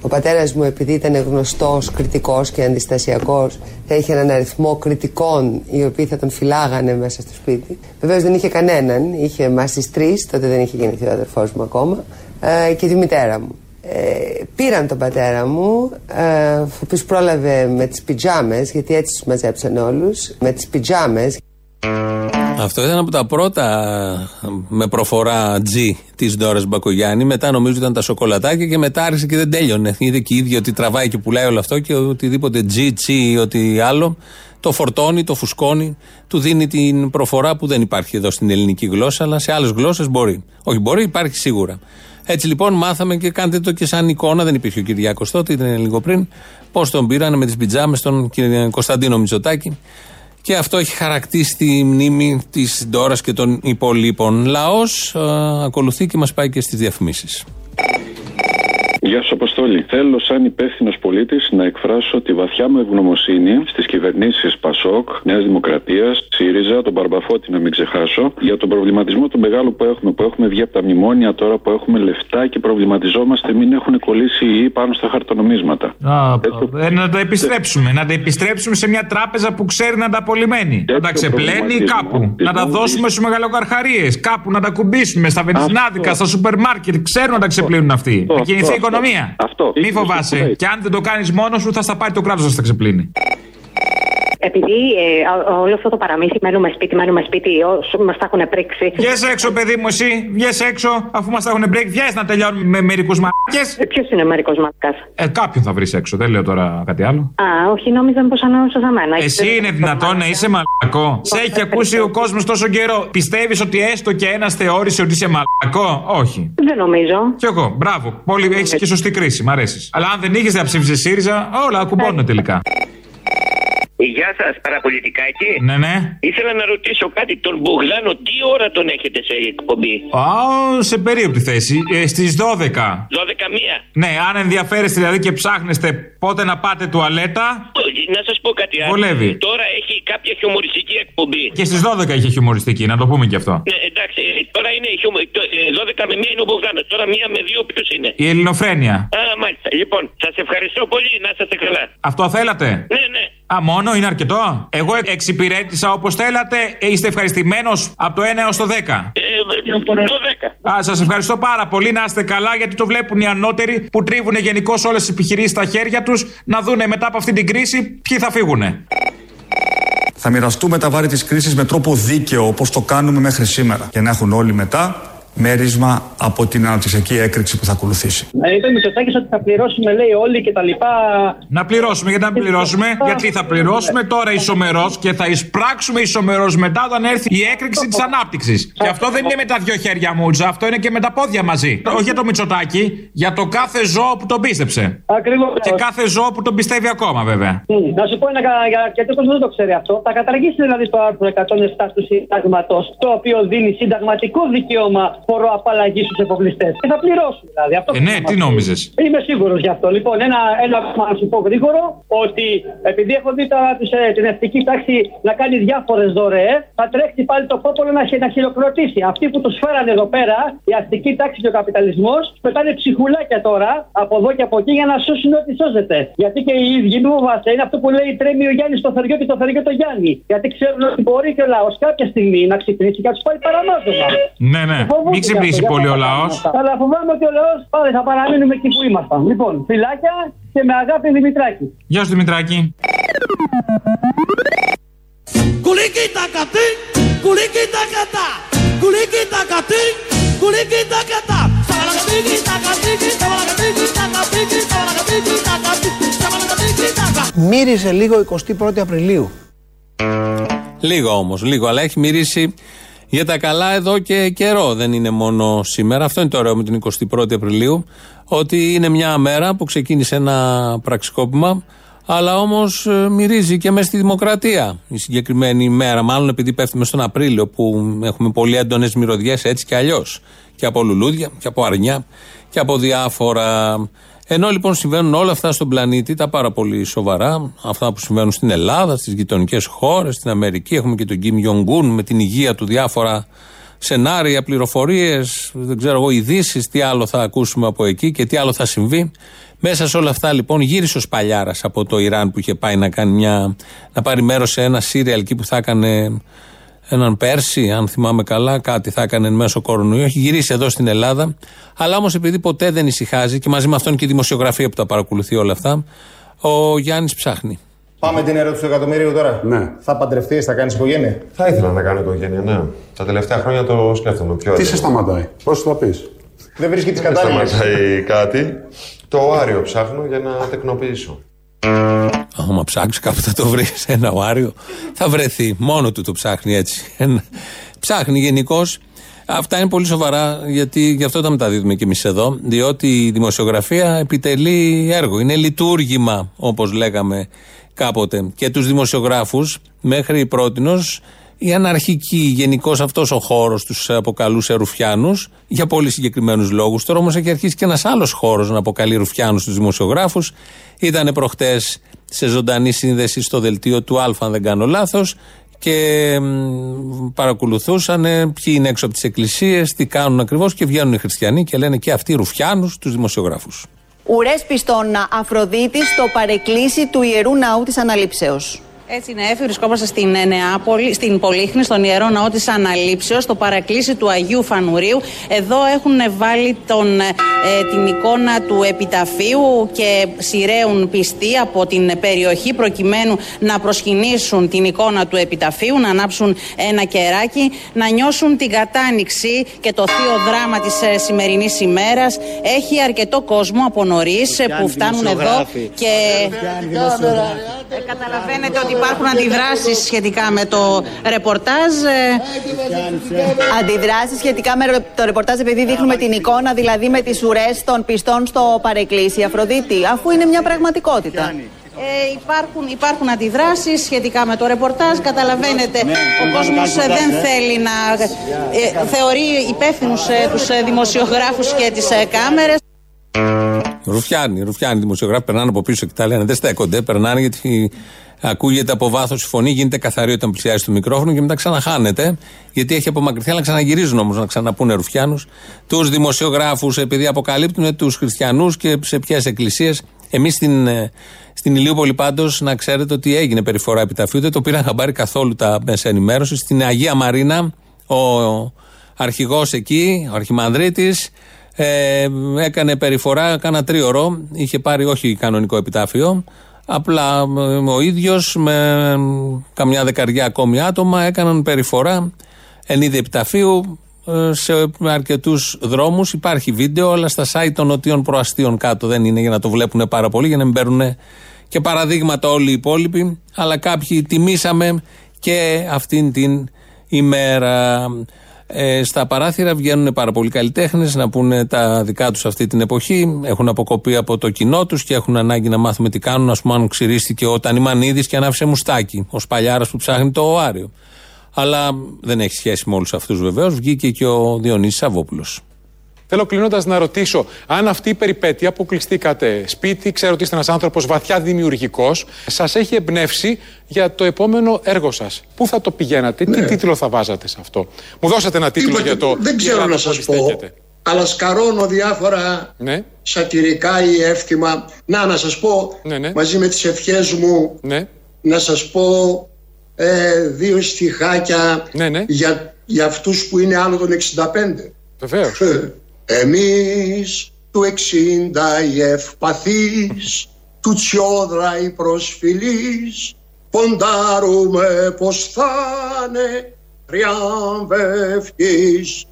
ο πατέρας μου επειδή ήταν γνωστός, κριτικός και αντιστασιακός θα είχε έναν αριθμό κριτικών οι οποίοι θα τον φυλάγανε μέσα στο σπίτι. Βεβαίως δεν είχε κανέναν, είχε εμάς τις τρεις, τότε δεν είχε γεννηθεί ο αδερφός μου ακόμα ε, και τη μητέρα μου. Ε, πήραν τον πατέρα μου, ε, ο οποίος πρόλαβε με τις πιτζάμες, γιατί έτσι τους μαζέψαν όλους, με τις πιτζάμες. Αυτό ήταν από τα πρώτα με προφορά G της Ντόρα Μπακογιάννη. Μετά νομίζω ήταν τα σοκολατάκια και μετά άρχισε και δεν τέλειωνε. Είδε και η ίδια ότι τραβάει και πουλάει όλο αυτό και οτιδήποτε G, G ή ό,τι άλλο το φορτώνει, το φουσκώνει, του δίνει την προφορά που δεν υπάρχει εδώ στην ελληνική γλώσσα, αλλά σε άλλες γλώσσες μπορεί. Όχι, μπορεί, υπάρχει σίγουρα. Έτσι λοιπόν μάθαμε και κάντε το και σαν εικόνα, δεν υπήρχε ο Κυριάκος τότε, ήταν λίγο πριν, πώς τον πήραν με τις πιτζάμες στον Κωνσταντίνο Μητσοτάκη και αυτό έχει χαρακτήσει τη μνήμη της Ντόρας και των υπολείπων. Λαός ε, ακολουθεί και μας πάει και στις διαφημίσεις. Γεια σας, Αποστόλη. Θέλω, σαν υπεύθυνος πολίτης, να εκφράσω τη βαθιά μου ευγνωμοσύνη στις κυβερνήσεις Πασόκ, Νέας Δημοκρατίας, ΣΥΡΙΖΑ, τον Παρμπαφώτη, να μην ξεχάσω, για τον προβληματισμό του μεγάλου που έχουμε. Που έχουμε βγει από τα μνημόνια τώρα που έχουμε λεφτά και προβληματιζόμαστε μην έχουν κολλήσει ή πάνω στα χαρτονομίσματα. Α, ε, να τα επιστρέψουμε. Να τα επιστρέψουμε σε μια τράπεζα που ξέρει να τα απολυμμένει. Να τα ξεπλένει κάπου. Να τα δώσουμε στους μεγαλοκαρχαρίες. Κάπου να τα κουμπίσουμε στα βενζινάδικα, στα σούπερ μάρκετ. Ξέρουν να τα ξεπλύνουν αυτοί. Να κινηθεί η οικονομία. Αυτό. Μη φοβάσαι. Και αν δεν το κάνεις μόνος σου, θα στα πάρει το κράτος να στα ξεπλύνει. Επειδή ε, όλο αυτό το παραμύθι μένουμε σπίτι, μένουμε σπίτι, μας τα έχουν πρίξει. Βγες έξω, παιδί μου, εσύ. Βγες έξω, αφού μας τα έχουν πρίξει. Βγες να τελειώνουμε με μερικούς μαρκέ. Ε, Ποιος είναι μερικός μαρκά. Ε, κάποιον θα βρεις έξω, δεν λέω τώρα κάτι άλλο. Α, όχι, νόμιζα πως ανάμεσα σε μένα. Εσύ είναι δυνατόν να είσαι μαλακό; Σε έχει ακούσει ο κόσμος τόσο καιρό; Πιστεύεις ότι έστω και ένας θεώρησε ότι είσαι μαλακό; Όχι. Δεν νομίζω. Κι εγώ. Μπράβο. Πολύ έχεις και σωστή κρίση. Μ' αρέσεις. Αλλά αν δεν είχες να ψήφισε ΣΥΡΙΖΑ, όλα ακουμπώνουν τελικά. Γεια σας, παραπολιτικά εκεί. Ναι, ναι. Ήθελα να ρωτήσω κάτι. Τον Μπογδάνο, τι ώρα τον έχετε σε εκπομπή; Α, σε περίοπτη θέση. Ε, Στις 12. 12 μία. Ναι, αν ενδιαφέρεστε δηλαδή και ψάχνεστε πότε να πάτε τουαλέτα. Να σας πω κάτι άλλο. Βολεύει. Τώρα έχει κάποια χιουμοριστική εκπομπή. Και στις 12 είχε χιουμοριστική, να το πούμε και αυτό. Ναι, εντάξει, ε, τώρα είναι χιουμο... το, ε, 12 με μία είναι ο Μπογδάνος. Τώρα μία με δύο ποιος είναι; Η ελληνοφρένεια. Α, μάλιστα. Λοιπόν, σας ευχαριστώ πολύ. Να είστε καλά. Αυτό θέλατε; Ναι, ναι. Α, μόνο είναι αρκετό. Εγώ εξυπηρέτησα όπως θέλατε. Ε, Είστε ευχαριστημένος από το 1 έως το 10. Ε, το 10. Α, σας ευχαριστώ πάρα πολύ. Να είστε καλά, γιατί το βλέπουν οι ανώτεροι που τρίβουν γενικώς όλες τις επιχειρήσεις στα χέρια τους να δούνε μετά από αυτή την κρίση ποιοι θα φύγουνε. Θα μοιραστούμε τα βάρη της κρίσης με τρόπο δίκαιο όπως το κάνουμε μέχρι σήμερα και να έχουν όλοι μετά μέρισμα από την αναπτυξιακή έκρηξη που θα ακολουθήσει. Ε, είπε ο Μητσοτάκης ότι θα πληρώσουμε, λέει, όλοι και τα λοιπά. Να πληρώσουμε, γιατί να πληρώσουμε, γιατί θα πληρώσουμε τώρα ισομερός και θα εισπράξουμε ισομερός μετά όταν έρθει η έκρηξη της ανάπτυξης. Και αυτό δεν είναι με τα δυο χέρια μούτζα, αυτό είναι και με τα πόδια μαζί. Όχι για το Μητσοτάκη, για το κάθε ζώο που τον πίστεψε. Ακριβώς. Και κάθε ζώο που τον πιστεύει ακόμα, βέβαια. Μμ, Να σου πω ένα κα- για- γιατί ο κόσμο δεν το ξέρει αυτό. Θα καταργήσει δηλαδή το άρθρο 107 του Συντάγματο, το οποίο δίνει συνταγματικό δικαίωμα φοροαπαλλαγή στους εφοπλιστές. Και θα πληρώσουν δηλαδή. Αυτό Ε, ναι, τι νόμιζες; Είμαι σίγουρος γι' αυτό. Λοιπόν, ένα, ένα ακόμα να σου πω γρήγορο ότι επειδή έχω δει τώρα τους, ε, την ευτική τάξη να κάνει διάφορες δωρεές, θα τρέξει πάλι το πόπολο να, χει- να χειροκροτήσει. Αυτοί που τους φέρανε εδώ πέρα, η αστική τάξη και ο καπιταλισμός, πετάνε ψυχουλάκια τώρα από εδώ και από εκεί για να σώσουν ό,τι σώζεται. Γιατί και οι ίδιοι μου φοβάστε, είναι αυτό που λέει τρέμει ο Γιάννης στο θεριό και το θεριό το Γιάννη. Γιατί ξέρουν ότι μπορεί και ο λαός κάποια στιγμή να ξυπνήσει και να τους πάρει παραμάζωμα. Ναι, ναι. Φοβούνται Μην γι' ξυπνήσει αυτό, πολύ γι' ο αυτό λαός. πράγματα. Αλλά φοβάμαι ότι ο λαός πάλι θα παραμείνουμε εκεί που ήμασταν. Λοιπόν, φυλάκια και με αγάπη Δημητράκη. Γεια σου Δημητράκη. Κουλίκι τα κατή, κουλίκι τα κατά, κουλίκι τα κατή, κουλίκι τα κατά. Σαβαλακατίκι τα κατίκι, σαβαλακατίκι τα κατίκι, σαβαλακατίκι τα κατίκι, σαβαλακατίκι τα κατίκι. Μύριζε λίγο 21η Απριλίου. Λίγο όμως, λίγο, αλλά έχει μυρίσει για τα καλά εδώ και καιρό. Δεν είναι μόνο σήμερα. Αυτό είναι το ωραίο με την 21η Απριλίου. Ότι είναι μια μέρα που ξεκίνησε ένα πραξικόπημα, αλλά όμως μυρίζει και μέσα στη δημοκρατία η συγκεκριμένη μέρα. Μάλλον επειδή πέφτουμε στον Απρίλιο που έχουμε πολύ έντονες μυρωδιές έτσι και αλλιώς. Και από λουλούδια και από αρνιά και από διάφορα. Ενώ λοιπόν συμβαίνουν όλα αυτά στον πλανήτη, τα πάρα πολύ σοβαρά, αυτά που συμβαίνουν στην Ελλάδα, στις γειτονικές χώρες, στην Αμερική, έχουμε και τον Κιμ Ιονγκούν με την υγεία του διάφορα σενάρια, πληροφορίες, δεν ξέρω εγώ, ειδήσεις, τι άλλο θα ακούσουμε από εκεί και τι άλλο θα συμβεί. Μέσα σε όλα αυτά λοιπόν γύρισε ο Σπαλιάρας από το Ιράν που είχε πάει να, κάνει μια, να πάρει μέρος σε ένα σύριαλ εκεί που θα έκανε έναν πέρσι, αν θυμάμαι καλά, κάτι θα έκανε εν μέσω κορονοϊού. Έχει γυρίσει εδώ στην Ελλάδα. Αλλά όμως επειδή ποτέ δεν ησυχάζει και μαζί με αυτόν και η δημοσιογραφία που τα παρακολουθεί όλα αυτά, ο Γιάννης ψάχνει. Πάμε την ερώτηση του εκατομμυρίου τώρα. Ναι. Θα παντρευτείς, θα κάνεις οικογένεια; Θα ήθελα να κάνω οικογένεια, ναι. Τα τελευταία χρόνια το σκέφτομαι πιο Τι έντονα. σε σταματάει, πώς θα πεις; Δεν βρίσκει τις Δεν κατάλληλες. σταματάει κάτι. Το άριο ψάχνω για να τεκνοποιήσω. Άμα ψάξεις κάπου θα το βρεις ένα οάριο. Θα βρεθεί. Μόνο του το ψάχνει έτσι. Ένα- Ψάχνει γενικώ. Αυτά είναι πολύ σοβαρά, γιατί γι' αυτό τα μεταδίδουμε κι εμείς εδώ. Διότι η δημοσιογραφία επιτελεί έργο. Είναι λειτουργήμα, όπως λέγαμε κάποτε. Και τους δημοσιογράφους, μέχρι πρότινο, η αναρχική γενικώς αυτός ο χώρος τους αποκαλούσε Ρουφιάνους για πολύ συγκεκριμένους λόγους. Τώρα όμως έχει αρχίσει και ένας άλλος χώρος να αποκαλεί Ρουφιάνους τους δημοσιογράφους. Ήταν προχτές σε ζωντανή σύνδεση στο δελτίο του Α, αν δεν κάνω λάθος, και μ, παρακολουθούσαν ε, ποιοι είναι έξω από τις εκκλησίες, τι κάνουν ακριβώς και βγαίνουν οι χριστιανοί και λένε και αυτοί Ρουφιάνους τους δημοσιογράφους. Ουρέσπιστον Αφροδίτη στο παρεκκλήσι του Ιερού Ναού της Αναλήψεως. Έτσι είναι, έφη, βρισκόμαστε στην ε, Νεάπολη, στην Πολύχνη, στον Ιερό Ναό της Αναλήψεως, στο παρακλήσι του Αγίου Φανουρίου. Εδώ έχουν βάλει τον, ε, την εικόνα του επιταφείου και σειραίουν πιστοί από την περιοχή προκειμένου να προσκυνήσουν την εικόνα του επιταφείου, να ανάψουν ένα κεράκι, να νιώσουν την κατάνοιξη και το θείο δράμα της ε, σημερινής ημέρας. Έχει αρκετό κόσμο από νωρίς που φτάνουν εδώ και καταλαβαίνετε ότι υπάρχουν αντιδράσεις σχετικά με το ρεπορτάζ. Αντιδράσεις σχετικά με το ρεπορτάζ, επειδή δείχνουμε την εικόνα, δηλαδή με τις ουρές των πιστών στο παρεκκλήσι. Αφροδίτη, αφού είναι μια πραγματικότητα. Ε, υπάρχουν, υπάρχουν αντιδράσεις σχετικά με το ρεπορτάζ. Καταλαβαίνετε, ναι, ο κόσμος ε, δεν θέλει να ε, θεωρεί υπεύθυνους ε, τους ε, δημοσιογράφους και τις ε, κάμερες. Ρουφιάνοι, Ρουφιάνοι δημοσιογράφοι περνάνε από πίσω και τα λένε. Δεν στέκονται, περνάνε γιατί ακούγεται από βάθος η φωνή, γίνεται καθαρή όταν πλησιάζει το μικρόφωνο και μετά ξαναχάνεται. Γιατί έχει απομακρυνθεί, αλλά ξαναγυρίζουν όμως να ξαναπούνε Ρουφιάνους. Τους δημοσιογράφους, επειδή αποκαλύπτουν τους χριστιανούς και σε ποιες εκκλησίες. Εμείς στην, ε, στην Ηλίουπολη πάντως να ξέρετε ότι έγινε περιφορά επιταφείου, δεν το πήραν χαμπάρι καθόλου τα μέσα ενημέρωσης. Στην Αγία Μαρίνα, ο αρχηγός εκεί, ο Αρχιμανδρίτης, ε, έκανε περιφορά, κάνα τρίωρο. Είχε πάρει όχι κανονικό επιτάφιο. Απλά ο ίδιος με καμιά δεκαριά ακόμη άτομα έκαναν περιφορά εν είδη επιταφείου ε, σε αρκετούς δρόμους. Υπάρχει βίντεο, αλλά στα site των νοτιών προαστίων κάτω δεν είναι για να το βλέπουν πάρα πολύ, για να μην παίρνουν και παραδείγματα όλοι οι υπόλοιποι. Αλλά κάποιοι τιμήσαμε και αυτήν την ημέρα. Ε, στα παράθυρα βγαίνουν πάρα πολλοί καλλιτέχνες να πούνε τα δικά τους αυτή την εποχή. Έχουν αποκοπεί από το κοινό τους και έχουν ανάγκη να μάθουμε τι κάνουν. Α πούμε, αν ξυρίστηκε ο Τανιμανίδης και ανάφησε μουστάκι, ως παλιάρας που ψάχνει το Οάριο. Αλλά δεν έχει σχέση με όλους αυτούς βεβαίως. Βγήκε και ο Διονύσης Σαββόπουλο. Θέλω κλείνοντας να ρωτήσω αν αυτή η περιπέτεια που κλειστήκατε σπίτι, ξέρω ότι είστε ένας άνθρωπος βαθιά δημιουργικός, σας έχει εμπνεύσει για το επόμενο έργο σας. Πού θα το πηγαίνατε, τι ναι. τίτλο θα βάζατε σε αυτό; Μου δώσατε ένα τίτλο για το. Δεν ξέρω να σας πω. Αλλά σκαρώνω διάφορα ναι. σατυρικά ή εύθυμα. Να, να σας πω ναι, ναι. μαζί με τις ευχές μου ναι. να σας πω ε, δύο στιχάκια για, για αυτούς που είναι άνω των 65. Βεβαίως. <laughs> Εμείς του 60 οι ευπαθείς, του τσιόδρα οι προσφυλείς, ποντάρουμε πως θα είναι τριαμβευτής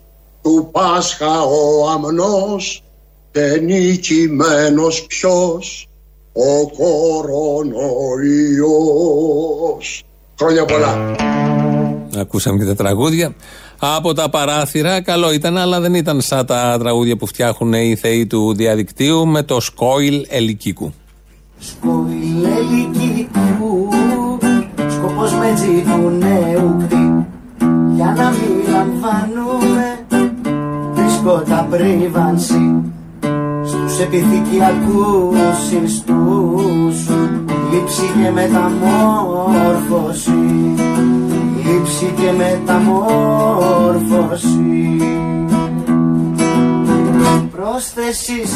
του Πάσχα ο αμνός και νικημένος ποιος ο κορονοϊός. Χρόνια πολλά. Ακούσαμε και τα τραγούδια από τα παράθυρα. Καλό ήταν, αλλά δεν ήταν σαν τα τραγούδια που φτιάχνουν οι θεοί του διαδικτύου με το σκόιλ ελικίκου. Σκόιλ ελικίκου, σκοπός με νέου για να μην λαμβάνουμε βρίσκοντα πρίβανση στους επιθυκιακούς ιστούς λήψη και μεταμόρφωση λήψη και μεταμόρφωση. Πρόσθεσης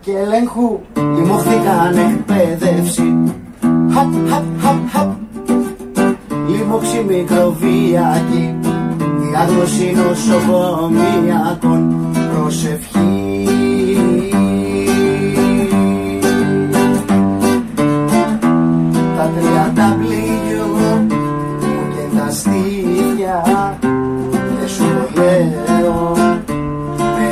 και ελέγχου λιμωχθήκαν εκπαίδευση. Χαπ, χαπ, χαπ, χαπ. Λίμωξη μικροβιακή. Διάγνωση νοσοκομιακών Προσευχής. Τα τριάντα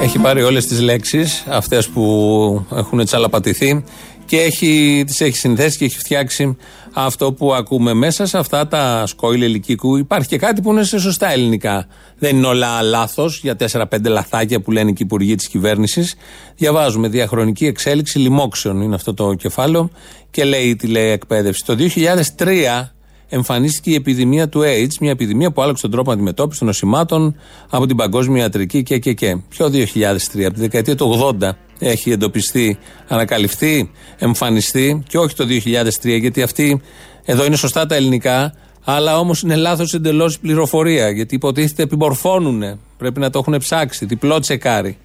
έχει πάρει όλες τις λέξεις αυτές που έχουν τσαλαπατηθεί και έχει, τις έχει συνθέσει και έχει φτιάξει αυτό που ακούμε μέσα σε αυτά τα σκόιλ ελικίκου. Υπάρχει και κάτι που είναι σε σωστά ελληνικά. Δεν είναι όλα λάθος για 4-5 λαθάκια που λένε και οι υπουργοί της κυβέρνησης. Διαβάζουμε διαχρονική εξέλιξη λοιμόξεων, είναι αυτό το κεφάλαιο, και λέει τη λέει εκπαίδευση. Το 2003 εμφανίστηκε η επιδημία του AIDS, μια επιδημία που άλλαξε τον τρόπο αντιμετώπισης των νοσημάτων από την παγκόσμια ιατρική και, και, και. Ποιο 2003, από τη δεκαετία του 80 έχει εντοπιστεί, ανακαλυφθεί, εμφανιστεί και όχι το 2003, γιατί αυτή εδώ είναι σωστά τα ελληνικά, αλλά όμως είναι λάθος εντελώς η πληροφορία, γιατί υποτίθεται επιμορφώνουν. Πρέπει να το έχουν ψάξει, διπλό τσεκάρι.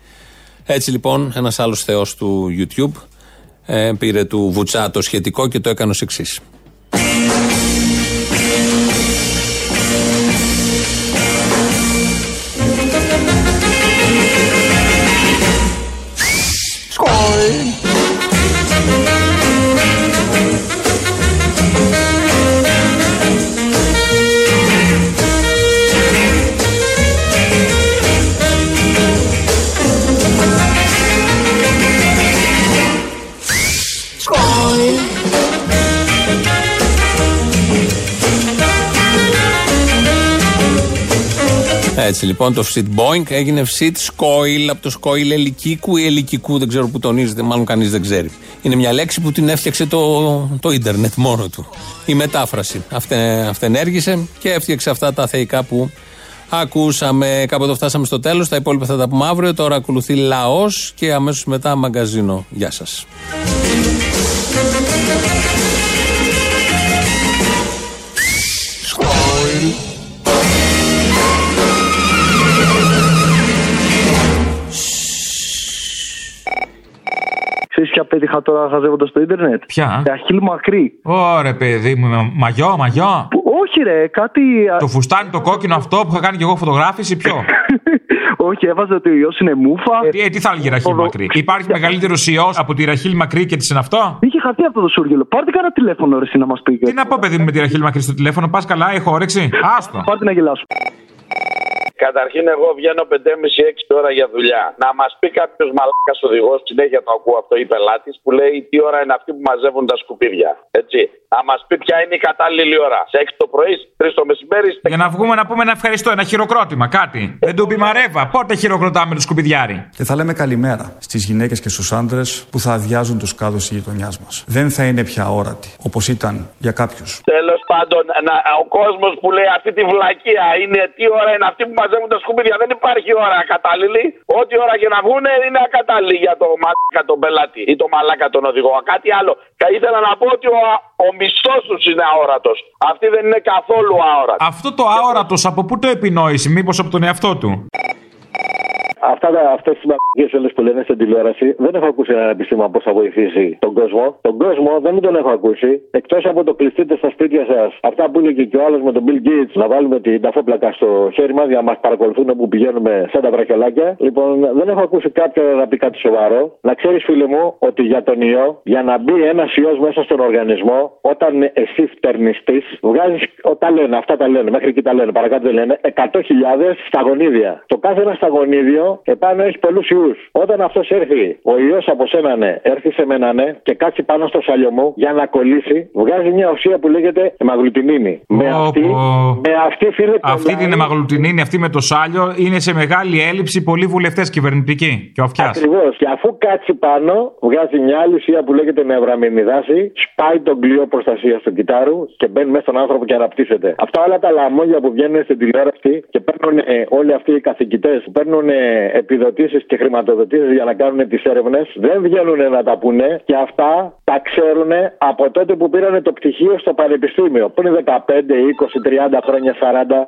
Έτσι λοιπόν, ένας άλλος θεός του YouTube ε, πήρε του Βουτσά το σχετικό και το έκανε ως εξής. Έτσι λοιπόν το Φσιτ Boeing έγινε Φσιτ Σκόιλ από το Σκόιλ Ελικίκου ή Ελικικού, δεν ξέρω που τονίζεται, μάλλον κανείς δεν ξέρει. Είναι μια λέξη που την έφτιαξε το, το ίντερνετ μόνο του. Η μετάφραση. Αυτε, αυτενέργησε και έφτιαξε αυτά τα θεϊκά που ακούσαμε. Κάπου εδώ φτάσαμε στο τέλος. Τα υπόλοιπα θα τα πούμε αύριο. Τώρα ακολουθεί λαός και αμέσως μετά μαγκαζίνο. Γεια σας. Ποια πέτυχα τώρα χαζεύοντας στο ίντερνετ. Ποια; Αχίλ μακρύ. Ωρε παιδί μου, μαγιό, μαγιό. Όχι ρε, κάτι. Το φουστάνι το κόκκινο αυτό που είχα κάνει και εγώ φωτογράφηση, ποιο; <laughs> Όχι, έβαζε ότι ο ιός είναι μούφα. Ε, τι θα έλεγε η Ραχίλ Μακρύ; Υπάρχει μεγαλύτερος ιός από τη Ραχίλ Μακρύ και της είναι αυτό; Είχε χαθεί αυτό το σούργελο. Πάρτε κανένα τηλέφωνο, ρε, εσύ, να μας πει. Τι να πω, παιδί μου, με τη Ραχίλ Μακρύ στο τηλέφωνο, πας καλά, έχω όρεξη. <laughs> Άστο. Πάρτε να γελάσω. Καταρχήν, εγώ βγαίνω 5,5-6 ώρα για δουλειά. Να μας πει κάποιος μαλάκας οδηγός, συνέχεια το ακούω αυτό, η πελάτη, που λέει τι ώρα είναι αυτή που μαζεύουν τα σκουπίδια. Έτσι. Να μας πει ποια είναι η κατάλληλη ώρα. Σε 6 το πρωί, 3 το μεσημέρι. Για να βγούμε να πούμε ένα ευχαριστώ, ένα χειροκρότημα, κάτι. Δεν του πει μαρέβα. Πότε χειροκροτάμε το σκουπιδιάρι; Και θα λέμε καλημέρα στις γυναίκες και στους άντρες που θα αδειάζουν τους κάδους της γειτονιάς μας. Δεν θα είναι πια όρατη, όπως ήταν για κάποιους. Τέλος πάντων, να, ο κόσμος που λέει αυτή τη βλακεία είναι τι ώρα είναι αυτή που μαζεύουν τα σκουπίδια. Δεν υπάρχει ώρα κατάλληλη. Ό,τι ώρα και να βγουν είναι ακατάλληλη για το μαλάκα τον πελάτη ή το μαλάκα τον οδηγό. Κάτι άλλο. Και ήθελα να πω ότι ο, ο μισθός τους είναι αόρατος. Αυτή δεν είναι καθόλου αόρατη. Αυτό το αόρατος από πού το επινόησε, μήπως από τον εαυτό του; Αυτά τα, αυτές τις μαγικές όλες που λένε στην τηλεόραση δεν έχω ακούσει ένα επιστήμα πώς θα βοηθήσει τον κόσμο. Τον κόσμο δεν τον έχω ακούσει. Εκτός από το κλειστείτε στα σπίτια σας. Αυτά που έλεγε και ο άλλος με τον Bill Gates να βάλουμε την ταφόπλακα στο χέρι μας για να μας παρακολουθούν όπου πηγαίνουμε σαν τα βραχιολάκια. Λοιπόν, δεν έχω ακούσει κάποιον να πει κάτι σοβαρό. Να ξέρεις φίλε μου ότι για τον ιό, για να μπει ένας ιός μέσα στον οργανισμό, όταν εσύ φτερνιστείς, βγάζεις, τα λένε, αυτά τα λένε, μέχρι εκεί τα λένε, παρακάτω δεν λένε, 100.000 σταγονίδια. Το κάθε ένα σταγονίδιο επάνω έχεις πολλούς ιούς. Όταν αυτός έρθει, ο ιός από σένα ναι, έρθει σε μένα ναι και κάτσει πάνω στο σάλιο μου για να κολλήσει, βγάζει μια ουσία που λέγεται αιμαγλουτινίνη. Με αυτή, με αυτή, φίλε, αυτή την αιμαγλουτινίνη, αυτή με το σάλιο, είναι σε μεγάλη έλλειψη πολλοί βουλευτές κυβερνητικοί και οφιά. Ακριβώς. Και αφού κάτσει πάνω, βγάζει μια άλλη ουσία που λέγεται νευραμινιδάση, σπάει τον κλειό προστασίας του κυτάρου και μπαίνει μέσα στον άνθρωπο και αναπτύσσεται. Αυτά όλα τα λαμόγια που βγαίνουν στην τηλεόραση και παίρνουν ε, όλοι αυτοί οι καθηγητές που παίρνουν επιδοτήσεις και χρηματοδοτήσεις για να κάνουν τις έρευνες, δεν βγαίνουν να τα πούνε και αυτά τα ξέρουν από τότε που πήραν το πτυχίο στο πανεπιστήμιο. Πριν 15, 20, 30 χρόνια, 40.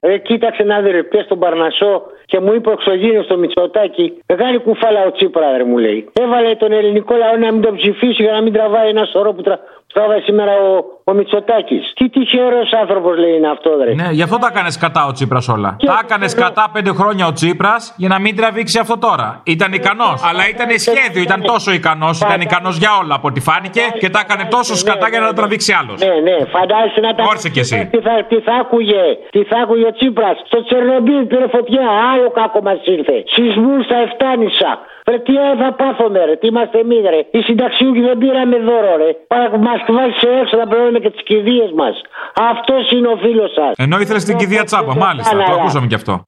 Ε, κοίταξε να δει, πια στον Παρνασό και μου είπε ο εξωγήινο στο Μητσοτάκι, μεγάλη κουφάλα ο Τσίπρα, ρε, μου λέει. Έβαλε τον ελληνικό λαό να μην τον ψηφίσει για να μην τραβάει ένα σωρό που, τρα... που τραβάει σήμερα ο, ο Μητσοτάκης. Τι τυχερός άνθρωπος λέει είναι αυτό, ρε. Ναι, γι' αυτό τα έκανες κατά ο Τσίπρας όλα. Και τα έκανες κατά πέντε χρόνια ο Τσίπρας για να μην τραβήξει αυτό τώρα. Ήταν ικανός, αλλά ήταν σχέδιο, ήταν τόσο ικανός, ήταν ικανός για όλα από ό,τι φάνηκε και τα έκανε τόσο σκατά για να το τραβήξει άλλος. Ναι, ναι, φαντάζεσαι να τα. Όρσε κι εσύ. Τι θα, τι θα άκουγε, τι θα άκουγε ο Τσίπρας; Στο Τσερνομπίλ πήρε φωτιά, άλλο κάκο μας ήρθε. Σεισμούς στα Εφτάνησα. Ρε τι θα πάθουμε ρε, τι είμαστε εμείς ρε. Οι συνταξιούχοι δεν πήραμε δώρο ρε. Παρά μας βάζει σε έξω να πληρώνουμε και τις κηδείες μας. Αυτός είναι ο φίλος σας. Ενώ ήθελες την κηδεία τσάπα, μάλιστα. Το ακούσαμε κι αυτό.